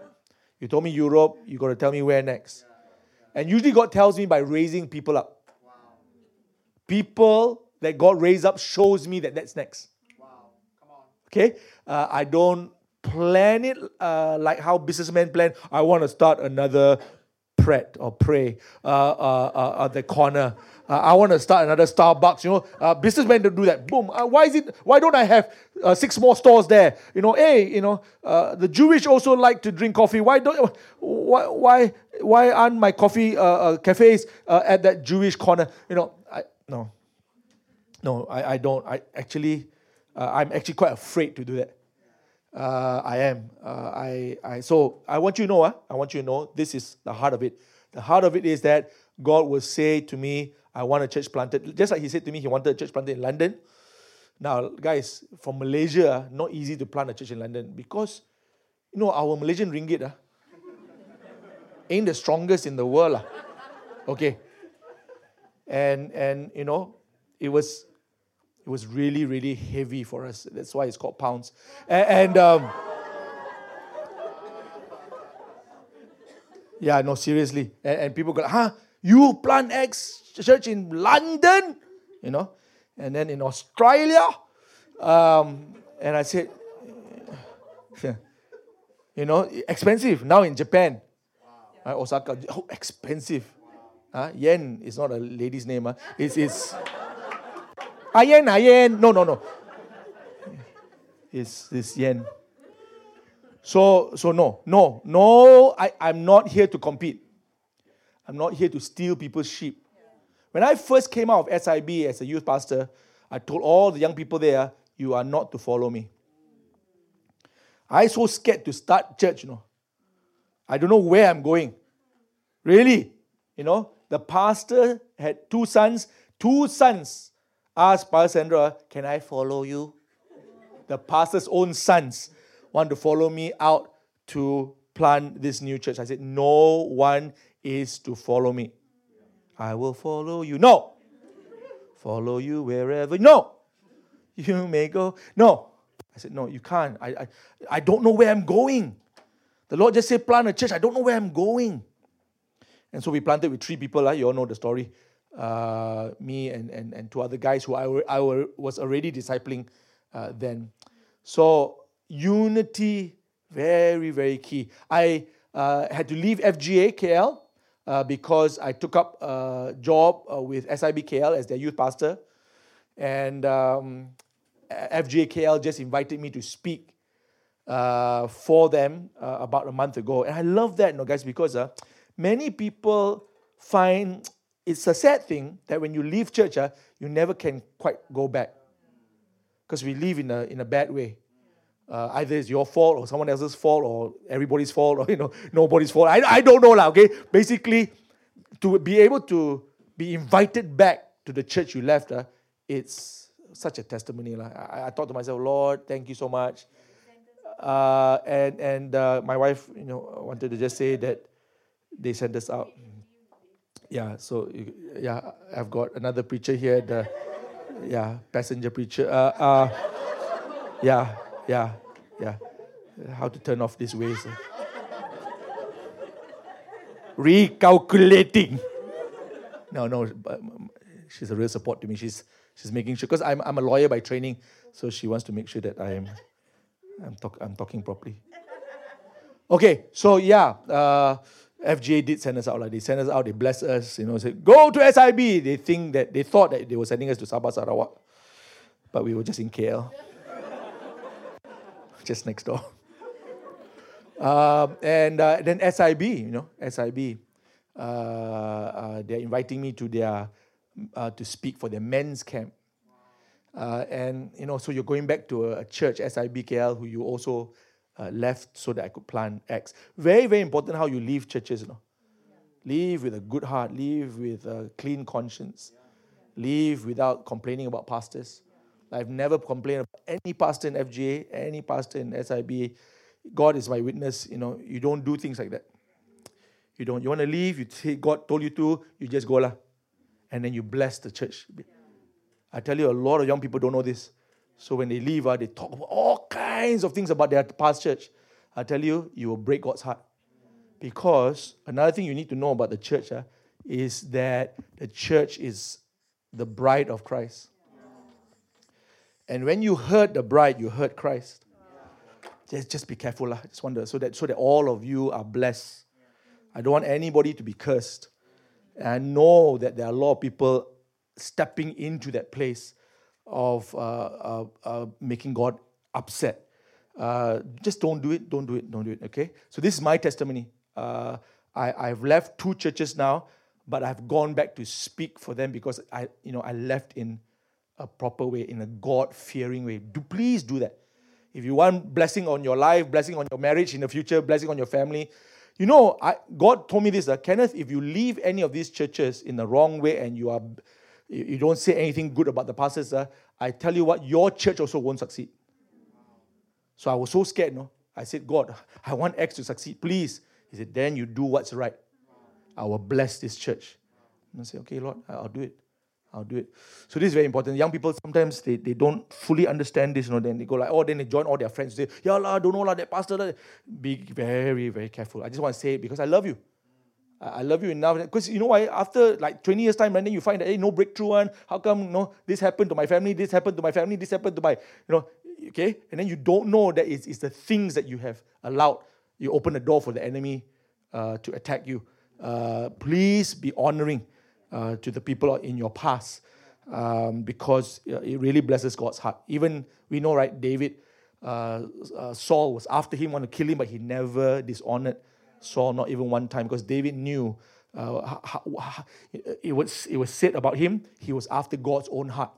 S2: you told me Europe, you gotta tell me where next. And usually God tells me by raising people up. People that God raised up shows me that that's next. Okay? Uh, I don't plan it uh, like how businessmen plan. I want to start another Or pray uh, uh, uh, at the corner. Uh, I want to start another Starbucks. You know, uh, businessmen don't do that. Boom. Uh, why is it? Why don't I have uh, six more stores there? You know, hey, you know, uh, the Jewish also like to drink coffee. Why don't? Why why why aren't my coffee uh, uh, cafes uh, at that Jewish corner? You know, I, no, no, I, I don't. I actually, uh, I'm actually quite afraid to do that. Uh, I am. Uh, I, I, so I want you to know, uh, I want you to know, this is the heart of it. The heart of it is that God will say to me, I want a church planted. Just like He said to me, He wanted a church planted in London. Now, guys, from Malaysia, not easy to plant a church in London because, you know, our Malaysian ringgit uh, ain't the strongest in the world. Uh. Okay. And, and, you know, it was it was really, really heavy for us. That's why it's called pounds. And, and um, Yeah, no, seriously. And, and people go, huh? You plant X church in London? You know? And then in Australia? Um, and I said, you know, expensive. Now in Japan, uh, Osaka, oh, expensive. Uh, yen is not a lady's name. Uh. It's, it's ah, yen, ah, yen. No, no, no. It's, it's yen. So, so no, no, no, I, I'm not here to compete. I'm not here to steal people's sheep. When I first came out of SIB as a youth pastor, I told all the young people there, you are not to follow me. I so scared to start church, you know. I don't know where I'm going. Really, you know, the pastor had two sons. Two sons asked Pastor Sandra, Can I follow you? The pastor's own sons want to follow me out to plant this new church. I said, No one is to follow me. I will follow you. No. Follow you wherever. No. You may go. No. I said, No, you can't. I, I, I don't know where I'm going. The Lord just said, Plant a church. I don't know where I'm going. And so we planted with three people. Uh, you all know the story. Uh, me and, and, and two other guys who I, I was already discipling uh, then. So unity, very, very key. I uh, had to leave FGA KL uh, because I took up a job uh, with SIB KL as their youth pastor. And um, FGA KL just invited me to speak uh, for them about a month ago. And I love that, you know, guys, because many people find it's a sad thing that when you leave church, you never can quite go back because we live in a, in a bad way uh, either it's your fault or someone else's fault or everybody's fault or [laughs] you know nobody's fault. I, I don't know lah. Okay, basically, to be able to be invited back to the church you left, uh, it's such a testimony lah. I, I thought to myself, Lord, thank you so much. Uh, and and uh, my wife, you know, wanted to just say that they sent us out. Yeah, so yeah, I've got another preacher here. The yeah passenger preacher. Uh, uh, yeah yeah, yeah. How to turn off this way? Uh. Recalculating. No, no. She's a real support to me. She's she's making sure because I'm I'm a lawyer by training, so she wants to make sure that I'm I'm talk I'm talking properly. Okay, so yeah, uh, FGA did send us out. Like they sent us out, they blessed us. You know, said go to SIB. They think that they thought that they were sending us to Sabah Sarawak, but we were just in KL [laughs] just next door. Um, and uh, then SIB, you know, SIB, uh, uh, they're inviting me to their uh, to speak for their men's camp. Uh, and you know, so you're going back to a, a church, SIBKL, who you also uh, left so that I could plant X. Very, very important how you leave churches. You know, leave with a good heart, leave with a clean conscience, leave without complaining about pastors. I've never complained about any pastor in FGA, any pastor in SIB. God is my witness. You know, you don't do things like that. You don't. You want to leave, you God told you to, you just go lah. And then you bless the church. I tell you, a lot of young people don't know this. So when they leave, uh, they talk about all kinds of things about their past church. I tell you, you will break God's heart. Because another thing you need to know about the church uh, is that the church is the bride of Christ. And when you hurt the bride, you hurt Christ. Just, just be careful. I just wonder so that so that all of you are blessed. I don't want anybody to be cursed. And I know that there are a lot of people stepping into that place of uh, uh, uh, making God upset. Uh, just don't do it, don't do it, don't do it, okay? So, this is my testimony. Uh, I, I've left two churches now, but I've gone back to speak for them because I, you know, I left in a proper way, in a God fearing way. Do please do that. If you want blessing on your life, blessing on your marriage in the future, blessing on your family, you know, I, God told me this, uh, Kenneth. If you leave any of these churches in the wrong way and you are, you don't say anything good about the pastors, uh, I tell you what, your church also won't succeed. So I was so scared, no. I said, God, I want X to succeed, please. He said, then you do what's right. I will bless this church. And I said, okay, Lord, I'll do it. I'll do it. So this is very important. Young people sometimes they, they don't fully understand this, you know. Then they go like, oh, then they join all their friends. Say, yeah lah, don't know lah, that pastor. Lah. Be very very careful. I just want to say it because I love you. I love you enough. Because you know why? After like 20 years' time, and then you find that, hey, no breakthrough one. How come, no, this happened to my family, this happened to my family, this happened to my, you know, okay? And then you don't know that it's, it's the things that you have allowed. You open the door for the enemy uh, to attack you. Uh, please be honoring uh, to the people in your past um, because it really blesses God's heart. Even we know, right, David, uh, uh, Saul was after him, want to kill him, but he never dishonored Saul, not even one time, because David knew uh, how, how, it, was, it was said about him, he was after God's own heart.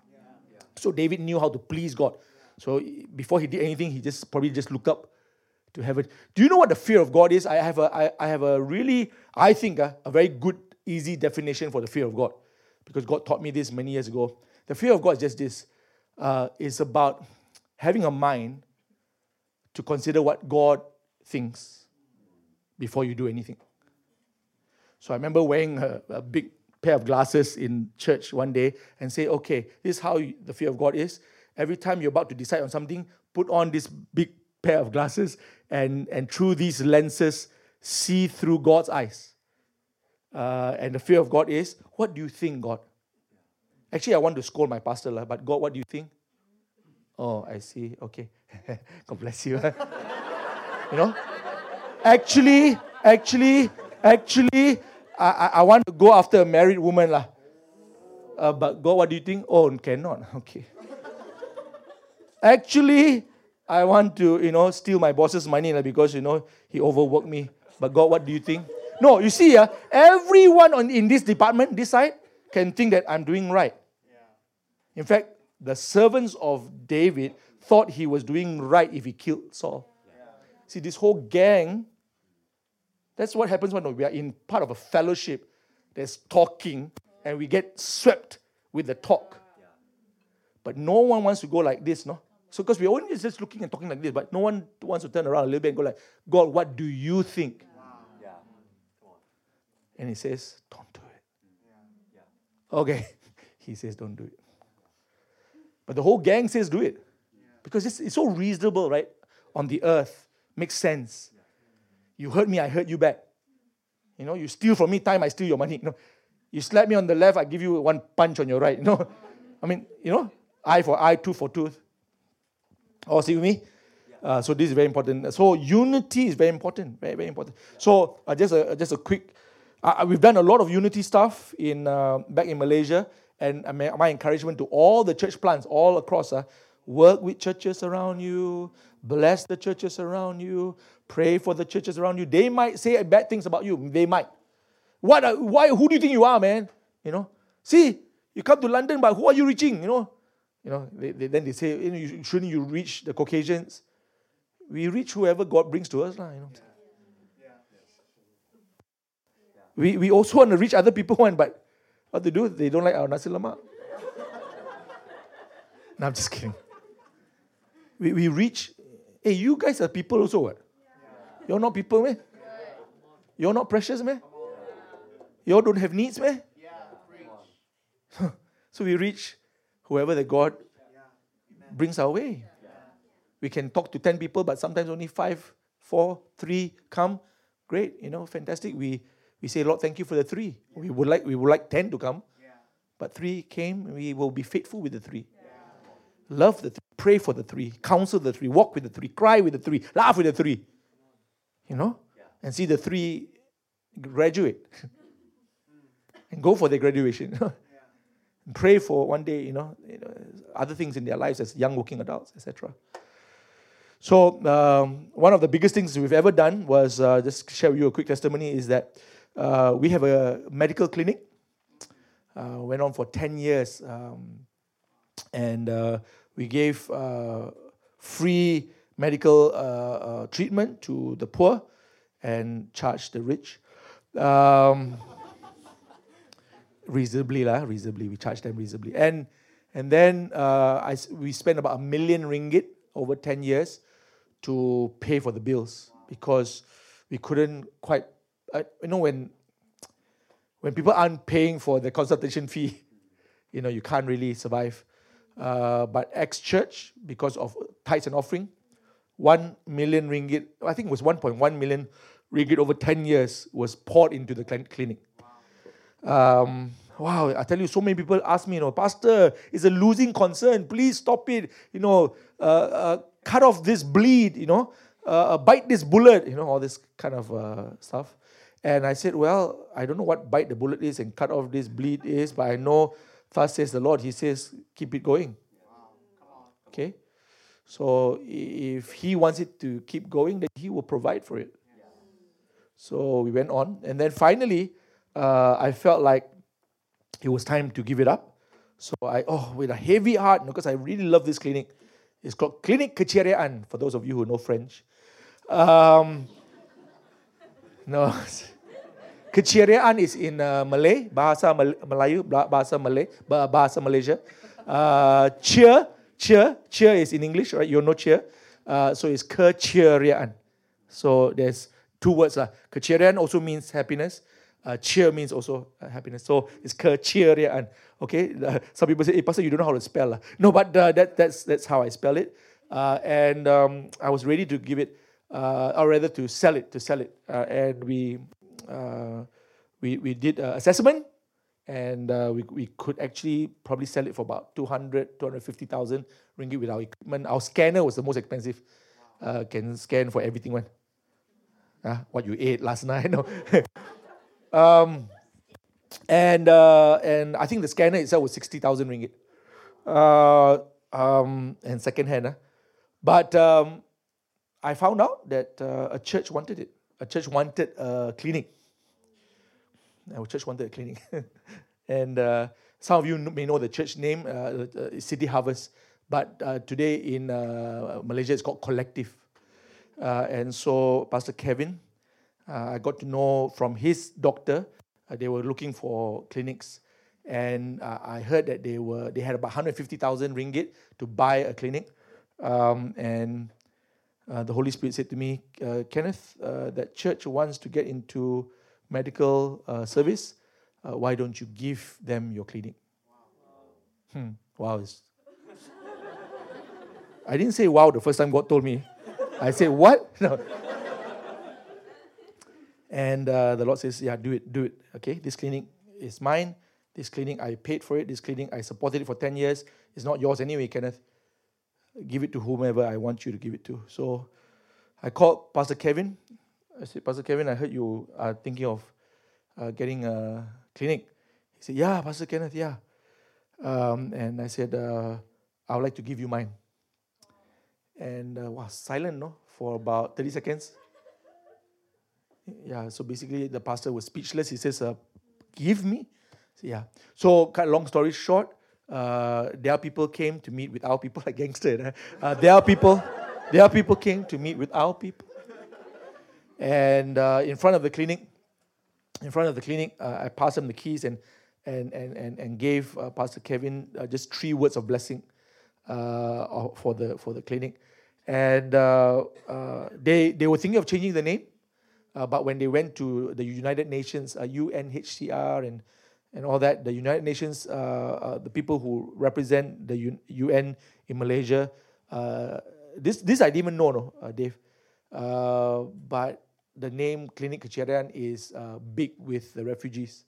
S2: So David knew how to please God. So before he did anything, he just probably just looked up to heaven. Do you know what the fear of God is? I have a, I, I have a really, I think, uh, a very good, easy definition for the fear of God. Because God taught me this many years ago. The fear of God is just this. Uh, it's about having a mind to consider what God thinks before you do anything. So I remember wearing a, a big pair of glasses in church one day and say, okay, this is how the fear of God is. Every time you're about to decide on something, put on this big pair of glasses and, and through these lenses, see through God's eyes. Uh, and the fear of God is, what do you think, God? Actually, I want to scold my pastor, but God, what do you think? Oh, I see. Okay. [laughs] God bless you. [laughs] you know? Actually, actually, actually, I, I want to go after a married woman. Lah. Uh, but God, what do you think? Oh, cannot. [laughs] Okay. Actually, I want to, you know, steal my boss's money lah, because, you know, he overworked me. But God, what do you think? No, you see, uh, everyone on, in this department, this side, can think that I'm doing right. In fact, the servants of David thought he was doing right if he killed Saul. See, this whole gang, that's what happens when we are in part of a fellowship. There's talking, and we get swept with the talk. But no one wants to go like this, no? So, because we're only just looking and talking like this, but no one wants to turn around a little bit and go like, God, what do you think? Wow. And he says, don't do it. Yeah. Okay. [laughs] he says, don't do it. But the whole gang says, do it. Because it's, it's so reasonable, right? On the earth. Makes sense. You hurt me, I hurt you back. You know, you steal from me time, I steal your money. [laughs] You know, you slap me on the left, I give you one punch on your right. You know, I mean, you know, eye for eye, tooth for tooth. Oh, see with me? Uh, so this is very important. So unity is very important, very very important. So uh, just a just a quick. Uh, uh we've done a lot of unity stuff in uh, back in Malaysia, and my encouragement to all the church plants all across. Uh, work with churches around you, bless the churches around you, pray for the churches around you. They might say bad things about you. They might. What? Why? Who do you think you are, man? You know. See, you come to London, but who are you reaching? You know. You know. They, they, then they say, eh, you know, shouldn't you reach the Caucasians? We reach whoever God brings to us, lah. You know. We, we also want to reach other people, [laughs] one, but what to do? They don't like our nasi lemak. [laughs] no, I'm just kidding we, we reach, hey, you guys are people also, what? You're not people, man. You're not precious, man. You don't have needs, man. [laughs] so we reach whoever the God brings our way. We can talk to 10 people, but sometimes only five, four, three come. Great, you know, fantastic. We we say, Lord, thank you for the three. We would like we would like 10 to come. But three came, we will be faithful with the three. Love the three, pray for the three, counsel the three, walk with the three, cry with the three, laugh with the three. You know? And see the three graduate [laughs] and go for their graduation. [laughs] pray for one day, you know, you know, other things in their lives as young working adults, etc. So um, one of the biggest things we've ever done was uh, just share with you a quick testimony is that uh, we have a medical clinic. Uh, went on for ten years, um, and uh, we gave uh, free medical uh, treatment to the poor and charged the rich. Um, reasonably, lah, reasonably. We charge them reasonably. And, and then uh, I, we spent about a million ringgit over 10 years to pay for the bills because we couldn't quite, uh, you know, when, when people aren't paying for the consultation fee, [laughs] you know, you can't really survive. Uh, but X Church, because of tithes and offering, 1 million ringgit, I think it was 1.1 million ringgit over 10 years was poured into the clinic. Um, wow, I tell you, so many people ask me, you know, Pastor, it's a losing concern. Please stop it. You know, uh, uh, cut off this bleed, you know, uh, bite this bullet, you know, all this kind of uh, stuff. And I said, Well, I don't know what bite the bullet is and cut off this bleed is, but I know, thus says the Lord, He says, keep it going. Okay? So if He wants it to keep going, then He will provide for it. So we went on. And then finally, uh, I felt like it was time to give it up. So I, oh, with a heavy heart, because I really love this clinic. It's called Clinic Keceriaan, for those of you who know French. Um, [laughs] no. [laughs] Keceriaan is in uh, Malay, bahasa Mal- Melayu, bahasa Malay, bahasa Malaysia. Uh, cheer, cheer, cheer is in English, right? You know cheer. Uh, so it's keceriaan. So there's two words. Uh. Keceriaan also means happiness. Uh, cheer means also uh, happiness. So it's keceriaan. Okay. Uh, some people say, hey, Pastor, you don't know how to spell. No, but uh, that, that's, that's how I spell it. Uh, and um, I was ready to give it, uh, or rather to sell it, to sell it. And we, we, we did assessment and we, we could actually probably sell it for about 200, 250,000 ringgit with our equipment. Our scanner was the most expensive. Can scan for everything. One. Uh, what you ate last night. [laughs] No. Um, and uh, and I think the scanner itself was 60,000 ringgit. Uh, um, and second hand. Uh. But um, I found out that uh, a church wanted it. A church wanted a clinic. Our church wanted a clinic. [laughs] and uh, some of you may know the church name, uh, uh City Harvest. But uh, today in uh, Malaysia, it's called Collective. and so Pastor Kevin, I got to know from his doctor, they were looking for clinics. And I heard that they were they had about 150,000 ringgit to buy a clinic. Um, and uh, the Holy Spirit said to me, uh, Kenneth, uh, that church wants to get into medical uh, service. Uh, why don't you give them your clinic? Wow. Hmm. Wow. [laughs] I didn't say wow the first time God told me. I said, what? [laughs] No. And uh, the Lord says, yeah, do it, do it. Okay, this clinic is mine. This clinic, I paid for it. This clinic, I supported it for 10 years. It's not yours anyway, Kenneth give it to whomever I want you to give it to. So I called Pastor Kevin. I said, Pastor Kevin, I heard you are thinking of uh, getting a clinic. He said, Yeah, Pastor Kenneth, yeah. Um, and I said, uh, I would like to give you mine. And uh, was silent, no, for about 30 seconds. Yeah, so basically the pastor was speechless. He says, uh, Give me? So, yeah. So, cut long story short, uh, their people came to meet with our people, [laughs] like gangster. Uh, their people, their people came to meet with our people. And uh, in front of the clinic, in front of the clinic, uh, I passed them the keys and and and and, and gave uh, Pastor Kevin uh, just three words of blessing for the for the clinic. And they they were thinking of changing the name, but when they went to the United Nations, UNHCR, and and all that. The United Nations, uh, uh, the people who represent the UN in Malaysia, uh, this this I didn't even know, no, uh, Dave. Uh, but the name Clinic Keceriaan is uh, big with the refugees.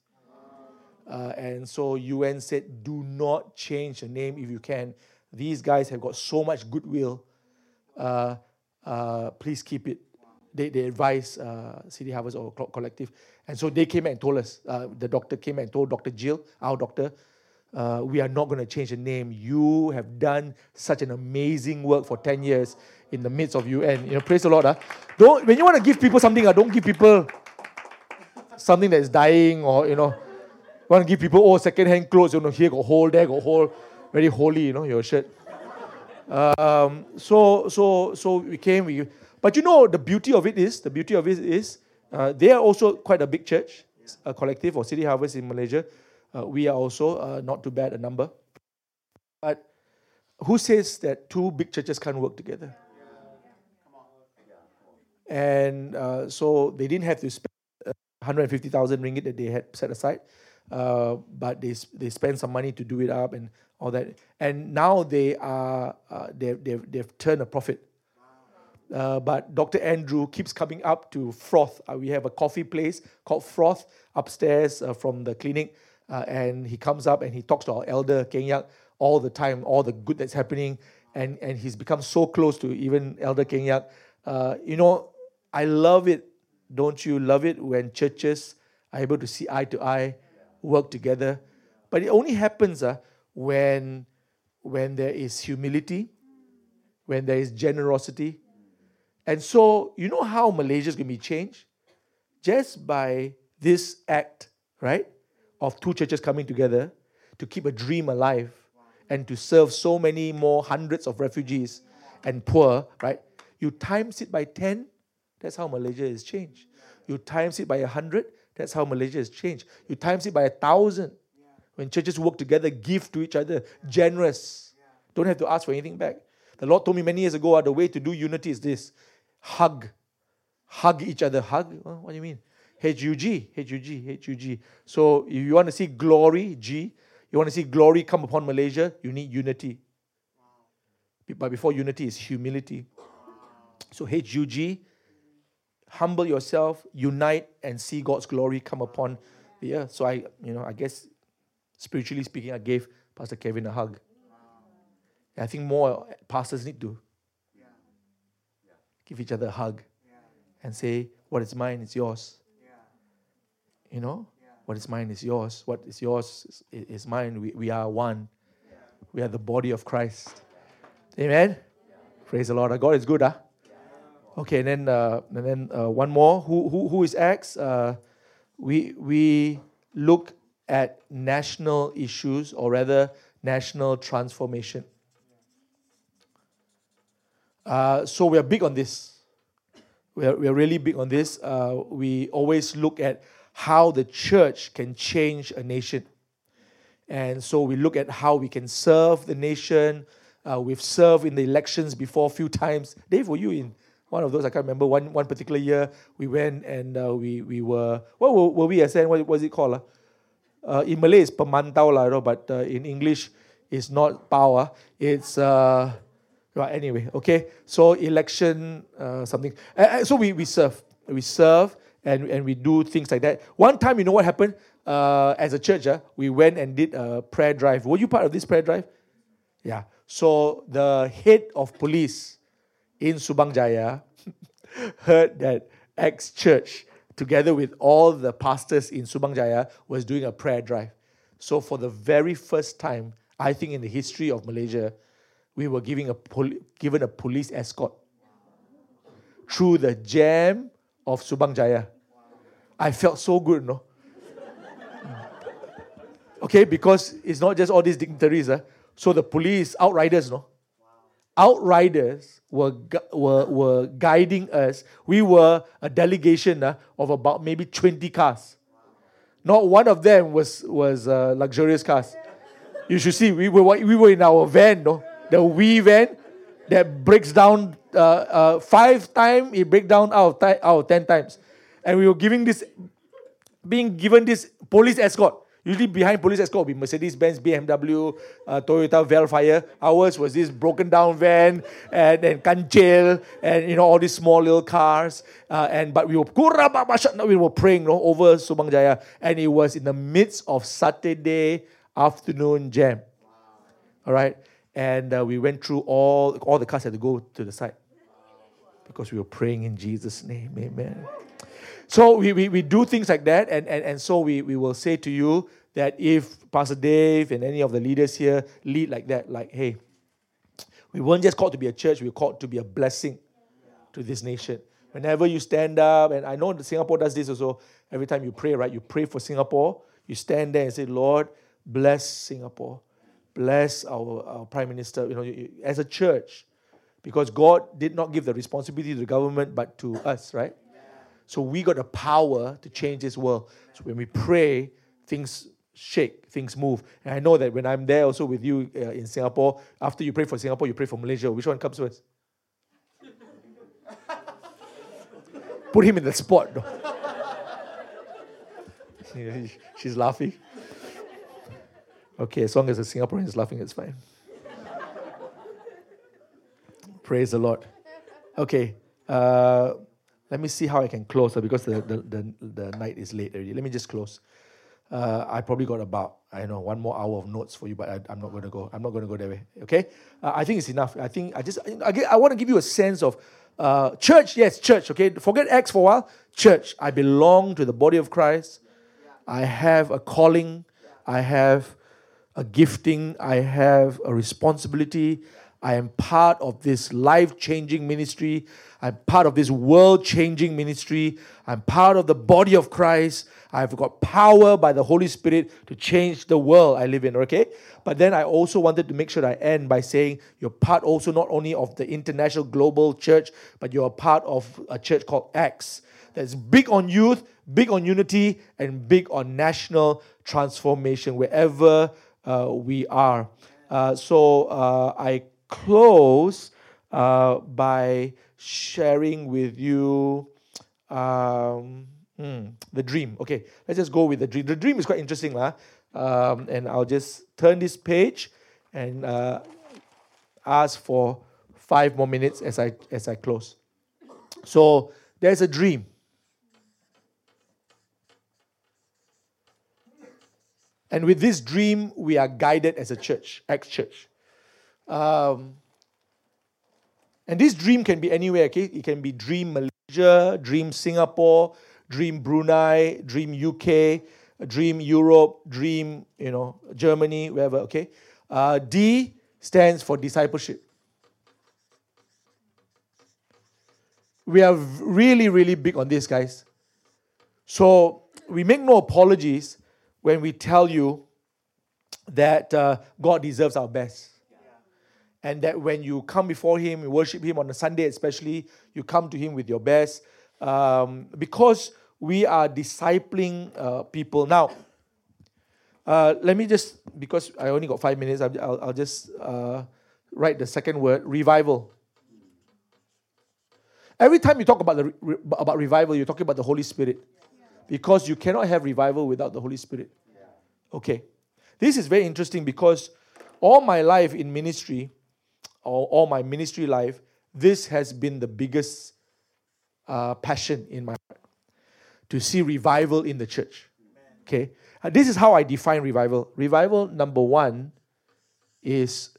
S2: and so UN said, do not change the name if you can. These guys have got so much goodwill. please keep it they, they advise uh, City Harvest or Collective. And so they came and told us, uh, the doctor came and told Dr. Jill, our doctor, uh, we are not going to change the name. You have done such an amazing work for 10 years in the midst of UN. You know, praise the Lord. Huh? Don't, when you want to give people something, uh, don't give people something that is dying or, you know, want to give people, oh, second-hand clothes, you know, here got hole, there got hole. Very holy, you know, your shirt. Um, so, so, so we came, we but you know, the beauty of it is, the beauty of it is, uh, they are also quite a big church, a collective or City Harvest in Malaysia. Uh, we are also uh, not too bad a number. But who says that two big churches can't work together? And uh, so they didn't have to spend 150,000 uh, ringgit that they had set aside, uh, but they they spent some money to do it up and all that. And now they are they've, they've, they've turned a profit Uh, but Dr. Andrew keeps coming up to Froth. Uh, we have a coffee place called Froth upstairs uh, from the clinic. Uh, and he comes up and he talks to our elder, Keng Yak, all the time, all the good that's happening. And, and he's become so close to even Elder Keng Yak. Uh, you know, I love it. Don't you love it when churches are able to see eye to eye, work together? But it only happens uh, when, when there is humility, when there is generosity. And so, you know how Malaysia is going to be changed? Just by this act, right? Of two churches coming together to keep a dream alive and to serve so many more hundreds of refugees and poor, right? You times it by 10, that's how Malaysia is changed. You times it by 100, that's how Malaysia has changed. You times it by a thousand. When churches work together, give to each other, generous. Don't have to ask for anything back. The Lord told me many years ago, uh, the way to do unity is this hug. Hug each other. Hug? What do you mean? H-U-G, H-U-G, H-U-G. So if you want to see glory, G, you want to see glory come upon Malaysia, you need unity. But before unity is humility. So H-U-G, humble yourself, unite, and see God's glory come upon the earth. So I, you know, I guess spiritually speaking, I gave Pastor Kevin a hug. I think more pastors need to give each other a hug and say, What is mine is yours. You know? What is mine is yours. What is yours is, is mine. We, we are one. We are the body of Christ. Amen? Praise the Lord. Our God is good, huh? Okay, and then, uh, and then uh, one more. Who, who, who is Acts? Uh, we, we look at national issues, or rather, national transformation. Uh, so we are big on this. We are, we are really big on this. Uh, we always look at how the church can change a nation. And so we look at how we can serve the nation. Uh, we've served in the elections before a few times. Dave, were you in one of those? I can't remember. One, one particular year, we went and uh, we, we were, what were, were we as What was it called? Uh, in Malay, it's pemantau, lah, but uh, in English, it's not power. It's, uh, well, anyway, okay. So election, uh, something. so we, we serve. We serve and, and we do things like that. One time, you know what happened? Uh, as a church, uh, we went and did a prayer drive. Were you part of this prayer drive? Yeah. So the head of police in Subang Jaya [laughs] heard that X church, together with all the pastors in Subang Jaya, was doing a prayer drive. So for the very first time, I think in the history of Malaysia, we were giving a given a police escort through the jam of Subang Jaya. I felt so good, no? okay, because it's not just all these dignitaries. Uh. So the police, outriders, no? Outriders were, were, were guiding us. We were a delegation uh, of about maybe 20 cars. Not one of them was, was uh, luxurious cars. You should see, we were, we were in our van, no? The we van that breaks down uh, uh, five times, it break down out of, out of ten times. And we were giving this, being given this police escort. Usually behind police escort will be Mercedes-Benz, BMW, uh, Toyota Vellfire. Ours was this broken down van and, and kancil and you know all these small little cars. Uh, and but we were we were praying you know, over Subang Jaya, and it was in the midst of Saturday afternoon jam. All right, and uh, we went through all all the cars had to go to the side because we were praying in Jesus' name. Amen. So we, we, we do things like that, and, and, and so we, we will say to you that if Pastor Dave and any of the leaders here lead like that, like, hey, we weren't just called to be a church, we were called to be a blessing to this nation. Whenever you stand up, and I know Singapore does this also, every time you pray, right? You pray for Singapore, you stand there and say, Lord, bless Singapore bless our, our prime minister, you know, as a church, because God did not give the responsibility to the government, but to us, right? So we got the power to change this world. So when we pray, things shake, things move. And I know that when I'm there also with you uh, in Singapore, after you pray for Singapore, you pray for Malaysia. Which one comes first? [laughs] Put him in the spot. [laughs] She's laughing. Okay, as long as the Singaporean is laughing, it's fine. Praise the Lord. Okay, Uh, let me see how I can close uh, because the, the, the, the night is late already. Let me just close. Uh, I probably got about I know one more hour of notes for you, but I, am not going to go. I'm not going to go that way. Okay, uh, I think it's enough. I think I just I, I want to give you a sense of uh, church. Yes, church. Okay, forget Acts for a while. Church. I belong to the body of Christ. I have a calling. I have a gifting. I have a responsibility. I am part of this life changing ministry. I'm part of this world changing ministry. I'm part of the body of Christ. I've got power by the Holy Spirit to change the world I live in, okay? But then I also wanted to make sure I end by saying you're part also not only of the international global church, but you're a part of a church called Acts that's big on youth, big on unity, and big on national transformation wherever we are. Uh, so uh, I close uh, by sharing with you um, hmm, the dream. Okay, let's just go with the dream. The dream is quite interesting, lah. Um, and I'll just turn this page and uh, ask for five more minutes as I as I close. So there's a dream. And with this dream, we are guided as a church, X church. Um, and this dream can be anywhere, okay? It can be dream Malaysia, dream Singapore, dream Brunei, dream UK, dream Europe, dream, you know, Germany, wherever, okay? Uh, D stands for discipleship. We are really, really big on this, guys. So we make no apologies when we tell you that uh, God deserves our best and that when you come before Him, you worship Him on a Sunday, especially, you come to Him with your best um, because we are discipling uh, people. Now, uh, let me just, because I only got five minutes, I'll, I'll just uh, write the second word revival. Every time you talk about, the, about revival, you're talking about the Holy Spirit because you cannot have revival without the Holy Spirit. Okay. This is very interesting because all my life in ministry, all, all my ministry life, this has been the biggest uh, passion in my heart to see revival in the church. Okay, uh, this is how I define revival. Revival number one is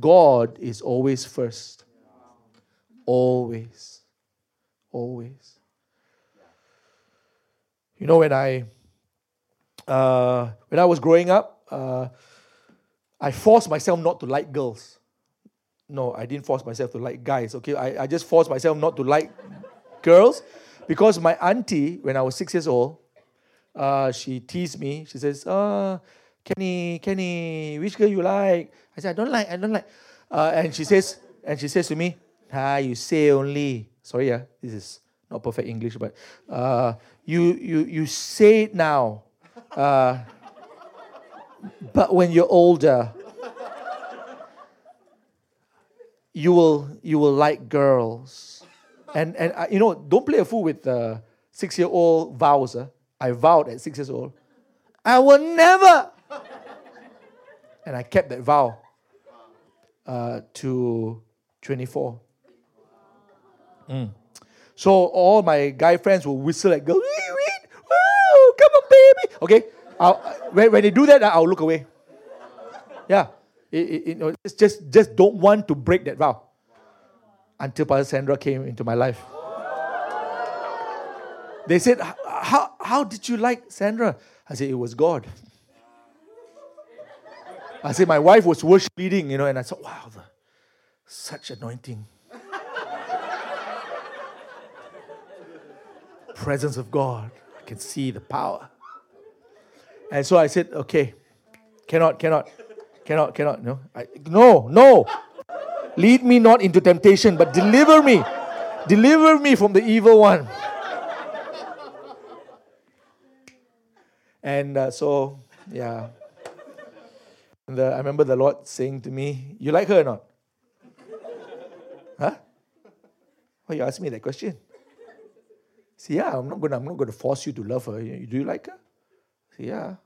S2: God is always first. Always. Always. You know, when I uh, when I was growing up, uh, I forced myself not to like girls. No, I didn't force myself to like guys, okay? I, I just forced myself not to like girls because my auntie, when I was six years old, uh, she teased me. She says, Oh, Kenny, Kenny, which girl you like? I said, I don't like, I don't like. Uh, and she says, and she says to me, Ah, you say only. Sorry, yeah, this is not perfect English, but uh, you you you say it now. Uh, but when you're older, you will you will like girls. And and uh, you know, don't play a fool with the six year old vows. Uh. I vowed at six years old, I will never. and I kept that vow uh, to 24. Mm. So all my guy friends will whistle at girls. Wee, wee, woo, come on, baby. Okay, I'll, when, when they do that, ah, I'll look away. Yeah. It, it, you know, just, just don't want to break that vow until Pastor Sandra came into my life. They said, how, how did you like Sandra? I said, It was God. I said, My wife was worship leading, you know, and I thought, Wow, the, such anointing. Presence of God. I can see the power. And so I said, Okay, cannot, cannot. Cannot, cannot. No, I, no, no. Lead me not into temptation, but deliver me. Deliver me from the evil one. And uh, so, yeah. The, I remember the Lord saying to me, You like her or not? Huh? Why you ask me that question? See, yeah, I'm not gonna I'm not gonna force you to love her. Do you like her? See, yeah.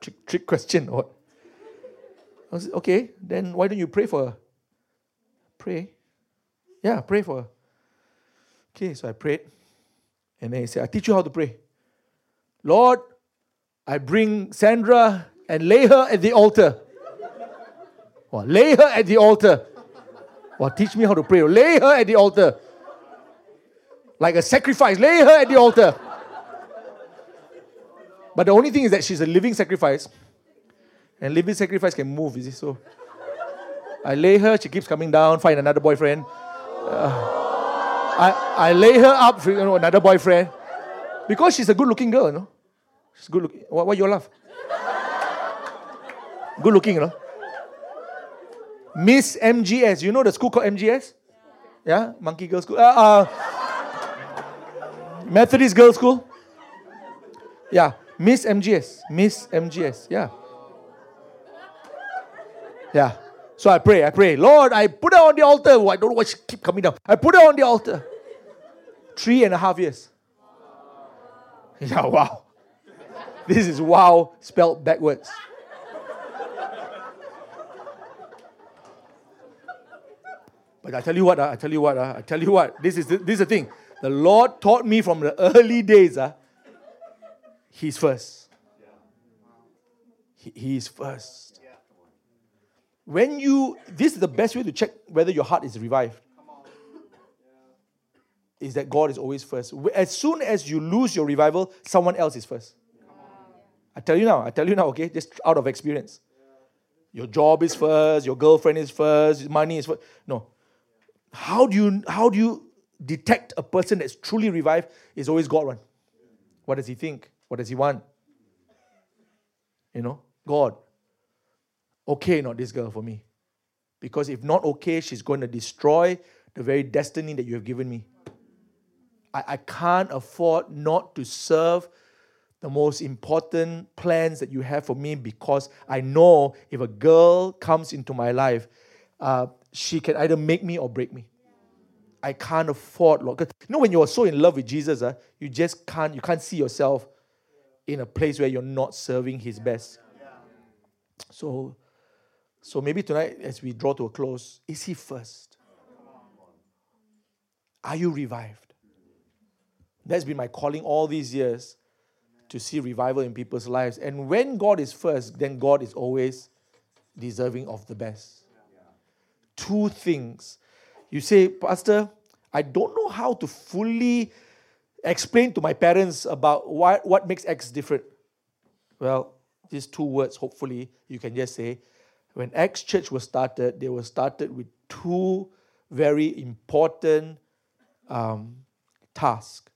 S2: Trick, trick question or what? I said, okay, then why don't you pray for her? Pray. Yeah, pray for her. Okay, so I prayed. And then he said, I teach you how to pray. Lord, I bring Sandra and lay her at the altar. Well, lay her at the altar. Well, teach me how to pray. Lay her at the altar. Like a sacrifice. Lay her at the altar. But the only thing is that she's a living sacrifice. And living sacrifice can move, is it? So I lay her, she keeps coming down, find another boyfriend. Uh, I, I lay her up for you know, another boyfriend. Because she's a good looking girl, you know. She's good looking. Why, why you laugh? Good looking, you know. Miss MGS. You know the school called MGS? Yeah? Monkey Girl School. Uh, uh, Methodist Girls School. Yeah. Miss MGS. Miss MGS. Yeah. Yeah. So I pray, I pray. Lord, I put her on the altar. Oh, I don't know why she keep coming down. I put her on the altar. Three and a half years. [laughs] Yeah, wow. This is wow spelled backwards. But I tell you what, uh, I tell you what, uh, I tell you what, this is the, this is the thing. The Lord taught me from the early days, uh, He's first. He, he is first. When you, this is the best way to check whether your heart is revived. Is that God is always first. As soon as you lose your revival, someone else is first. I tell you now, I tell you now, okay, just out of experience. Your job is first, your girlfriend is first, money is first. No. How do you how do you detect a person that's truly revived is always God one? What does he think? What does he want? You know, God. Okay, not this girl for me. Because if not okay, she's going to destroy the very destiny that you have given me. I, I can't afford not to serve the most important plans that you have for me because I know if a girl comes into my life, uh, she can either make me or break me. I can't afford, Lord. You know, when you're so in love with Jesus, uh, you just can't, you can't see yourself in a place where you're not serving his best. So, so maybe tonight, as we draw to a close, is he first? Are you revived? That's been my calling all these years to see revival in people's lives. And when God is first, then God is always deserving of the best. Two things. You say, Pastor, I don't know how to fully explain to my parents about what, what makes X different. Well, these two words, hopefully, you can just say, when X Church was started, they were started with two very important um, tasks.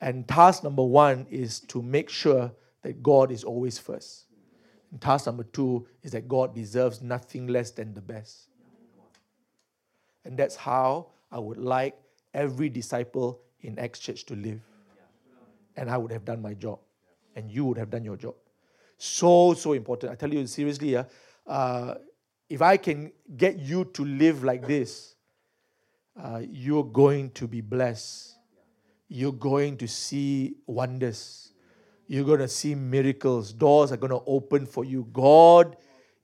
S2: And task number one is to make sure that God is always first. And task number two is that God deserves nothing less than the best. And that's how I would like every disciple in X Church to live. And I would have done my job. And you would have done your job. So, so important. I tell you seriously, uh, uh, if I can get you to live like this, uh, you're going to be blessed you're going to see wonders. You're going to see miracles. Doors are going to open for you. God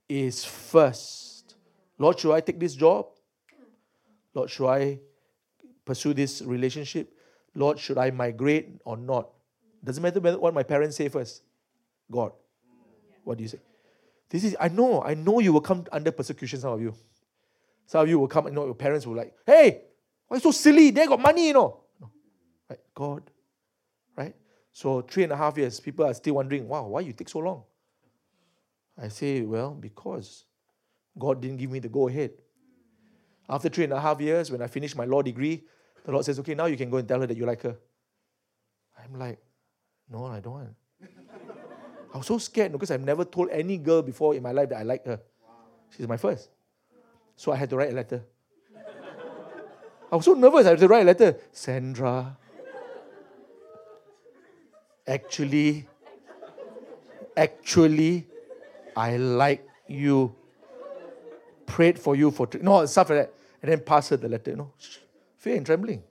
S2: is first. Lord, should I take this job? Lord, should I pursue this relationship? Lord, should I migrate or not? Doesn't matter what my parents say first. God. What do you say? This is I know, I know you will come under persecution, some of you. Some of you will come, you know, your parents will like, hey, why so silly? They got money, you know. Right? God. Right? So three and a half years, people are still wondering, wow, why you take so long? I say, well, because God didn't give me the go ahead. After three and a half years, when I finished my law degree, the Lord says, okay, now you can go and tell her that you like her. I'm like, no, I don't want. I was so scared because I've never told any girl before in my life that I like her. She's my first. So I had to write a letter. I was so nervous. I had to write a letter. Sandra, actually, actually, I like you. Prayed for you for no stuff like that, and then pass her the letter. You know, fear and trembling.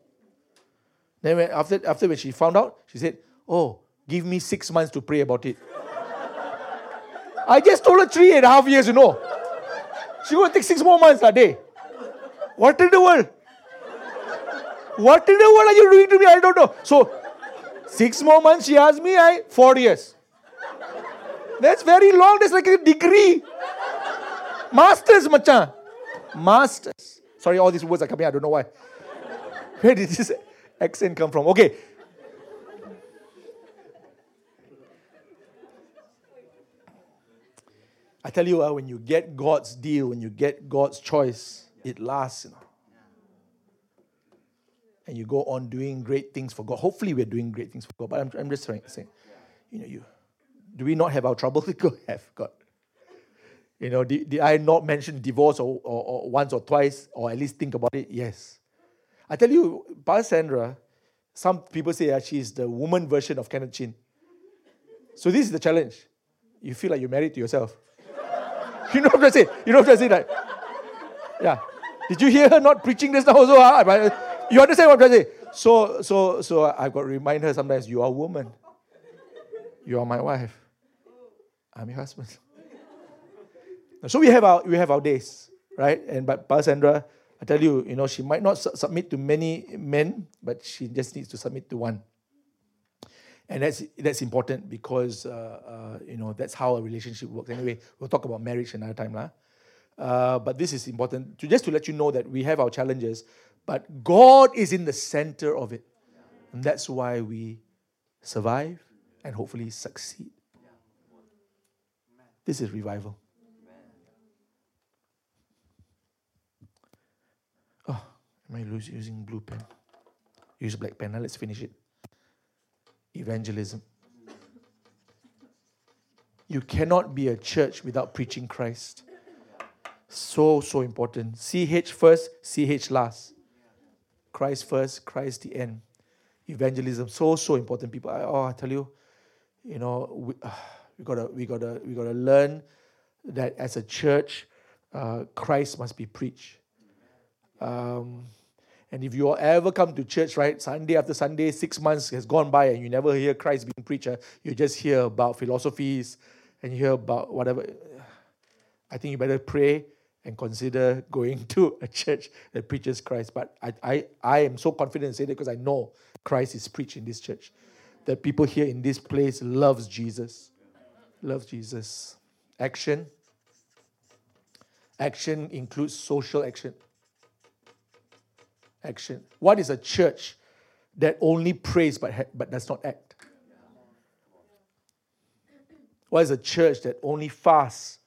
S2: Then when, after after when she found out, she said, "Oh, give me six months to pray about it." I just told her three and a half years. You know, she to take six more months a day. What in the world? What in the world are you doing to me? I don't know. So, six more months, she asked me, I, four years. That's very long. That's like a degree. Masters, macha. Masters. Sorry, all these words are coming. I don't know why. [laughs] Where did this accent come from? Okay. I tell you, uh, when you get God's deal, when you get God's choice, it lasts. You know. And you go on doing great things for God. Hopefully, we're doing great things for God. But I'm, I'm just trying to say, you know, you do we not have our trouble? [laughs] Go have God. You know, did, did I not mention divorce or, or, or, once or twice, or at least think about it? Yes. I tell you, Pastor Sandra, some people say ah, that she's the woman version of Kenneth Chin. So this is the challenge. You feel like you're married to yourself. [laughs] you know what I'm saying? You know what I'm saying? Like, yeah. Did you hear her not preaching this now also? Ah? Huh? You understand what I'm saying? So, so, so I've got to remind her sometimes, you are a woman. You are my wife. I'm your husband. So we have our we have our days, right? And but Pa Sandra, I tell you, you know, she might not su- submit to many men, but she just needs to submit to one. And that's that's important because uh, uh, you know that's how a relationship works. Anyway, we'll talk about marriage another time, lah. Uh, but this is important to just to let you know that we have our challenges, but God is in the center of it, and that's why we survive and hopefully succeed. This is revival. Am I using blue pen? Use black pen. Now let's finish it. Evangelism. You cannot be a church without preaching Christ. So, so important. CH first, CH last. Christ first, Christ the end. Evangelism, so, so important. People, oh, I tell you, you know, we, uh, we gotta, we gotta, we gotta learn that as a church, uh, Christ must be preached. Um, and if you ever come to church, right, Sunday after Sunday, six months has gone by and you never hear Christ being preached, uh, you just hear about philosophies and you hear about whatever. I think you better pray and consider going [laughs] to a church that preaches Christ. But I, I, I am so confident in saying that because I know Christ is preached in this church. That people here in this place loves Jesus Loves Jesus. Action. Action includes social action. Action. What is a church that only prays but, ha- but does not act? What is a church that only fasts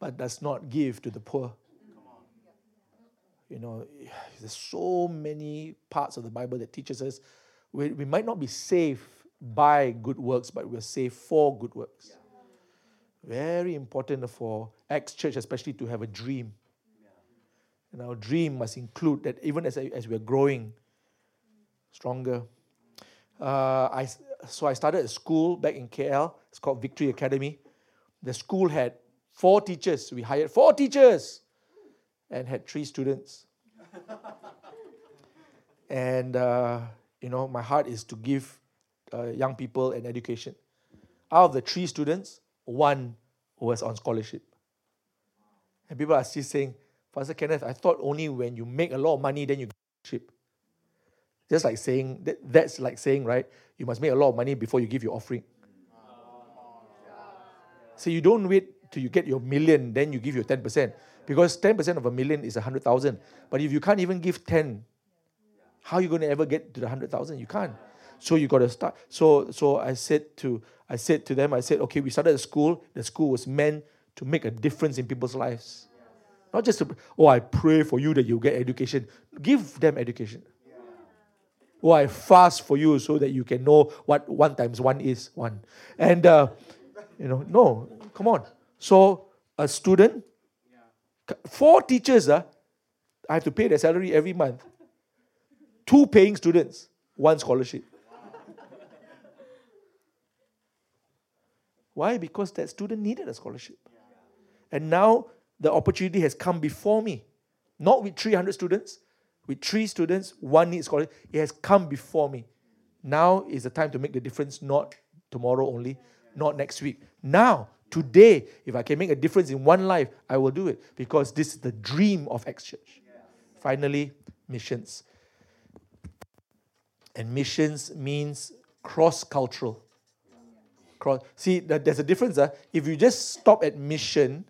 S2: but does not give to the poor? You know, there's so many parts of the Bible that teaches us we, we might not be saved by good works, but we're saved for good works. Very important for Acts Church, especially to have a dream. And our dream must include that even as, as we're growing stronger. Uh, I, so I started a school back in KL. It's called Victory Academy. The school had four teachers. We hired four teachers and had three students. [laughs] and, uh, you know, my heart is to give uh, young people an education. Out of the three students, one was on scholarship. And people are still saying, Pastor Kenneth, I thought only when you make a lot of money, then you scholarship. Just like saying, that, that's like saying, right, you must make a lot of money before you give your offering. So you don't wait till you get your million, then you give your 10%. Because 10% of a million is 100,000. But if you can't even give 10, how are you going to ever get to the 100,000? You can't. So you got to start. So so I said to I said to them, I said, okay, we started a school. The school was meant to make a difference in people's lives. Not just to, oh, I pray for you that you get education. Give them education. Oh, I fast for you so that you can know what one times one is one. And uh, you know, no, come on. So a student, four teachers, uh, I have to pay their salary every month. Two paying students, one scholarship. Why? Because that student needed a scholarship. And now the opportunity has come before me. Not with 300 students, with three students, one needs scholarship. It has come before me. Now is the time to make the difference, not tomorrow only, not next week. Now, today, if I can make a difference in one life, I will do it because this is the dream of X Church. Finally, missions. And missions means cross cultural. Cross. See, there's a difference. Uh. If you just stop at mission,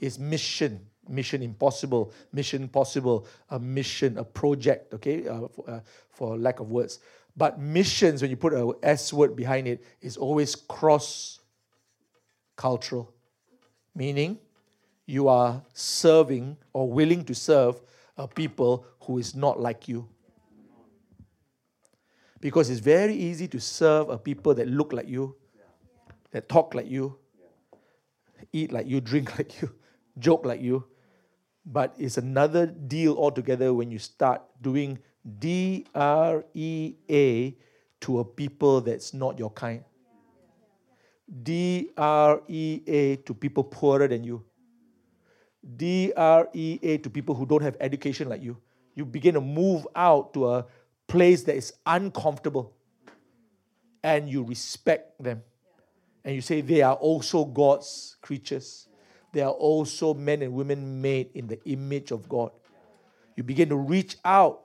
S2: it's mission, mission impossible, mission possible, a mission, a project, okay, uh, for, uh, for lack of words. But missions, when you put a S word behind it, is always cross cultural, meaning you are serving or willing to serve a people who is not like you. Because it's very easy to serve a people that look like you, that talk like you, eat like you, [laughs] drink like you, joke like you. But it's another deal altogether when you start doing D R E A to a people that's not your kind. D R E A to people poorer than you. D R E A to people who don't have education like you. You begin to move out to a place that is uncomfortable and you respect them. And you say they are also God's creatures. They are also men and women made in the image of God. You begin to reach out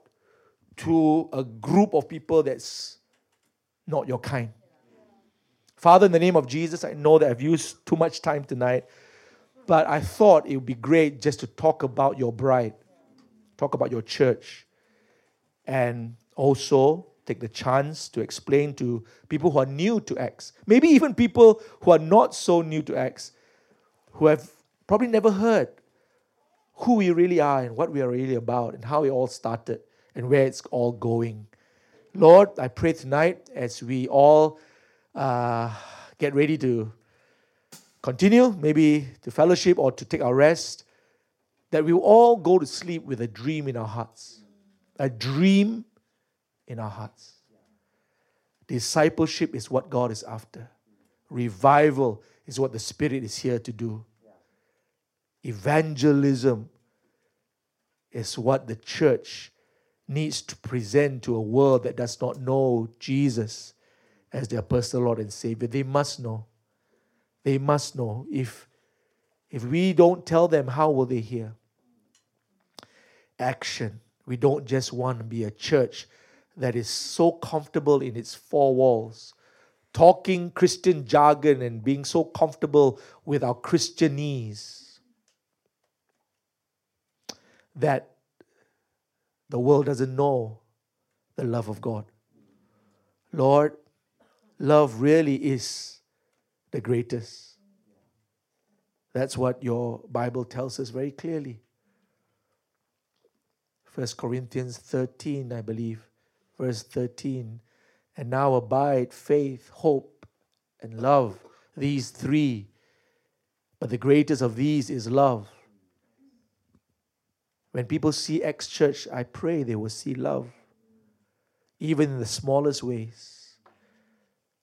S2: to a group of people that's not your kind. Father, in the name of Jesus, I know that I've used too much time tonight, but I thought it would be great just to talk about your bride, talk about your church, and also take the chance to explain to people who are new to X, maybe even people who are not so new to X, who have probably never heard who we really are and what we are really about and how it all started and where it's all going. Lord, I pray tonight as we all uh, get ready to continue, maybe to fellowship or to take our rest, that we all go to sleep with a dream in our hearts. A dream in our hearts. Discipleship is what God is after. Revival is what the Spirit is here to do. Evangelism is what the church needs to present to a world that does not know Jesus as their personal Lord and Savior. They must know. They must know. If, if we don't tell them, how will they hear? Action. We don't just want to be a church that is so comfortable in its four walls, talking Christian jargon and being so comfortable with our Christianese that the world doesn't know the love of God. Lord, love really is the greatest. That's what your Bible tells us very clearly. 1 Corinthians 13, I believe, verse 13. And now abide faith, hope, and love, these three. But the greatest of these is love. When people see X Church, I pray they will see love, even in the smallest ways.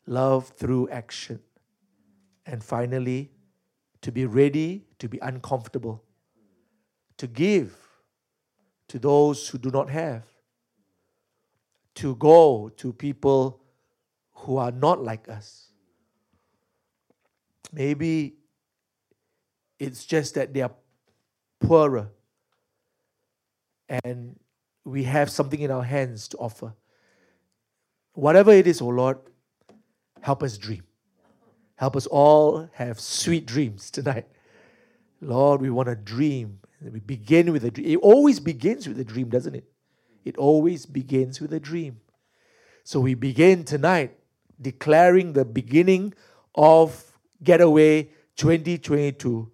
S2: Love through action. And finally, to be ready to be uncomfortable, to give to those who do not have, to go to people who are not like us. Maybe it's just that they are poorer and we have something in our hands to offer. Whatever it is, oh Lord, help us dream. Help us all have sweet dreams tonight. Lord, we want to dream. We begin with a dream. It always begins with a dream, doesn't it? It always begins with a dream. So we begin tonight declaring the beginning of Getaway 2022.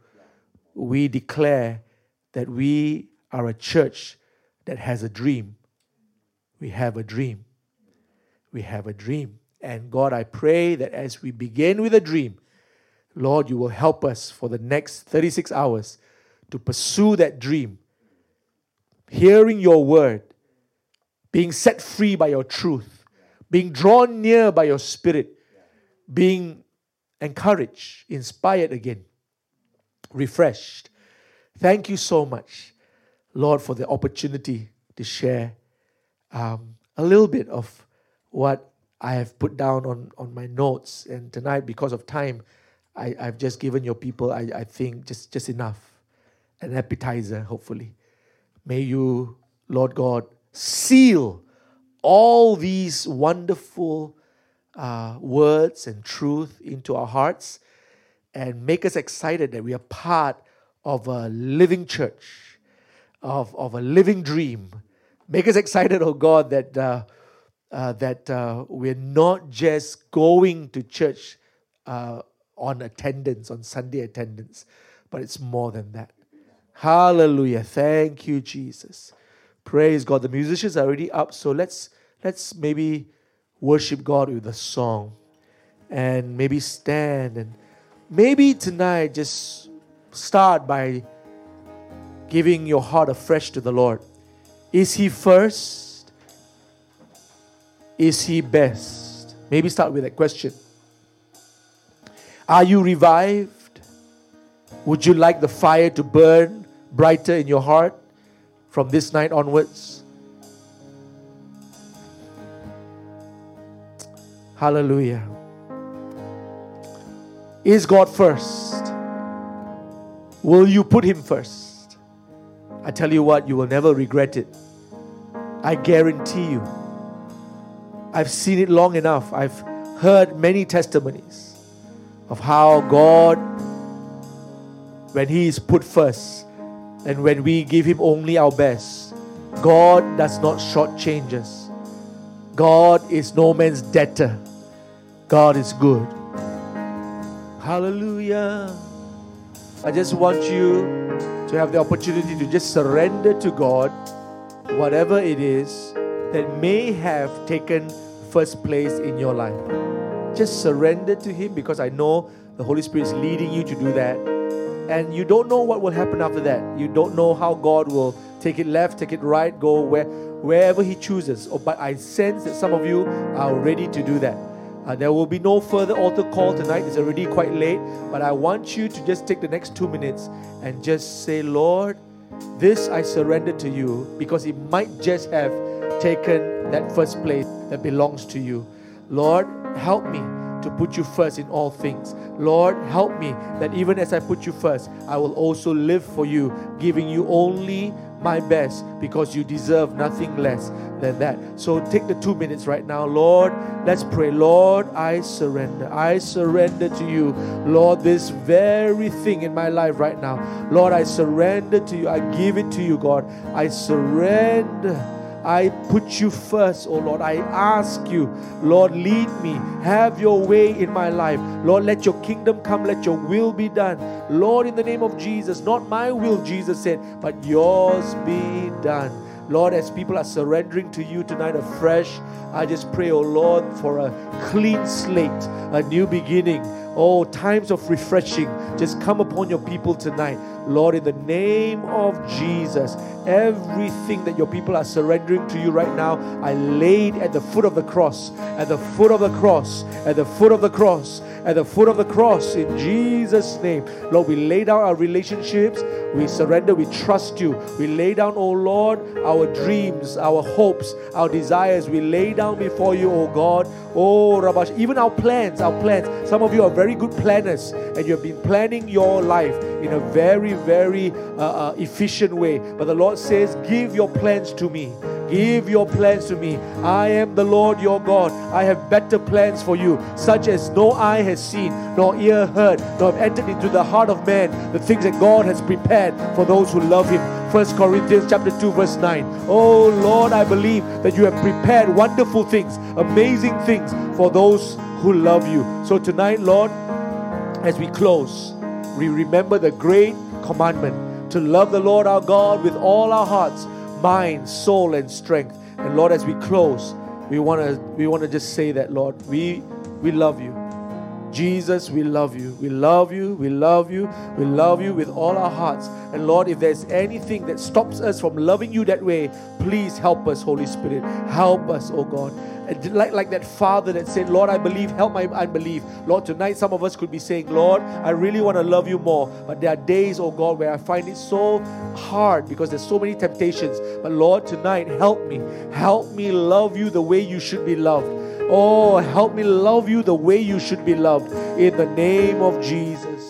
S2: We declare that we are a church that has a dream. We have a dream. We have a dream. And God, I pray that as we begin with a dream, Lord, you will help us for the next 36 hours to pursue that dream, hearing your word, being set free by your truth, being drawn near by your spirit, being encouraged, inspired again, refreshed. Thank you so much. Lord, for the opportunity to share um, a little bit of what I have put down on, on my notes. And tonight, because of time, I, I've just given your people, I, I think, just, just enough. An appetizer, hopefully. May you, Lord God, seal all these wonderful uh, words and truth into our hearts and make us excited that we are part of a living church, of, of a living dream. Make us excited, oh God, that, uh, uh, that uh, we're not just going to church uh, on attendance, on Sunday attendance, but it's more than that. Hallelujah. Thank you, Jesus. Praise God. The musicians are already up, so let's let's maybe worship God with a song and maybe stand and maybe tonight just start by giving your heart afresh to the Lord. Is He first? Is He best? Maybe start with that question. Are you revived? Would you like the fire to burn brighter in your heart from this night onwards? Hallelujah. Is God first? Will you put Him first? I tell you what, you will never regret it. I guarantee you. I've seen it long enough. I've heard many testimonies of how God, when He is put first, and when we give Him only our best, God does not shortchange us. God is no man's debtor. God is good. Hallelujah. I just want you to have the opportunity to just surrender to God whatever it is that may have taken first place in your life. Just surrender to Him because I know the Holy Spirit is leading you to do that. And you don't know what will happen after that. You don't know how God will take it left, take it right, go where wherever He chooses. Oh, but I sense that some of you are ready to do that. Uh, there will be no further altar call tonight. It's already quite late. But I want you to just take the next two minutes and just say, Lord, this I surrender to you because it might just have taken that first place that belongs to you. Lord, help me to put you first in all things. Lord, help me that even as I put you first, I will also live for you, giving you only my best because you deserve nothing less than that. So take the two minutes right now. Lord, let's pray. Lord, I surrender. I surrender to you. Lord, this very thing in my life right now. Lord, I surrender to you. I give it to you, God. I surrender. I put you first, oh Lord. I ask you, Lord, lead me. Have your way in my life. Lord, let your kingdom come. Let your will be done. Lord, in the name of Jesus, not my will, Jesus said, but yours be done. Lord, as people are surrendering to you tonight afresh, I just pray, oh Lord, for a clean slate, a new beginning. Oh, times of refreshing just come upon your people tonight. Lord, in the name of Jesus, everything that your people are surrendering to you right now, I laid at the foot of the cross, at the foot of the cross, at the foot of the cross, at the foot of the cross, in Jesus' name. Lord, we lay down our relationships, we surrender, we trust you. We lay down, oh Lord, our dreams, our hopes, our desires. We lay down before you, oh God. Oh, Rabash, even our plans, our plans. Some of you are very good planners and you have been planning your life in a very, very uh, uh, efficient way. But the Lord says, Give your plans to me. Give your plans to me. I am the Lord your God. I have better plans for you, such as no eye has seen, nor ear heard, nor have entered into the heart of man the things that God has prepared for those who love him. 1 Corinthians chapter 2, verse 9. Oh Lord, I believe that you have prepared wonderful things, amazing things for those who love you. So tonight, Lord, as we close, we remember the great commandment to love the Lord our God with all our hearts mind, soul, and strength. And Lord, as we close, we want to we want to just say that, Lord, we we love you. Jesus, we love you. We love you. We love you. We love you with all our hearts. And Lord, if there's anything that stops us from loving you that way, please help us, Holy Spirit. Help us, oh God. Like, like that father that said, Lord, I believe, help my unbelief. Lord, tonight some of us could be saying, Lord, I really want to love you more. But there are days, oh God, where I find it so hard because there's so many temptations. But Lord, tonight, help me. Help me love you the way you should be loved. Oh, help me love you the way you should be loved. In the name of Jesus.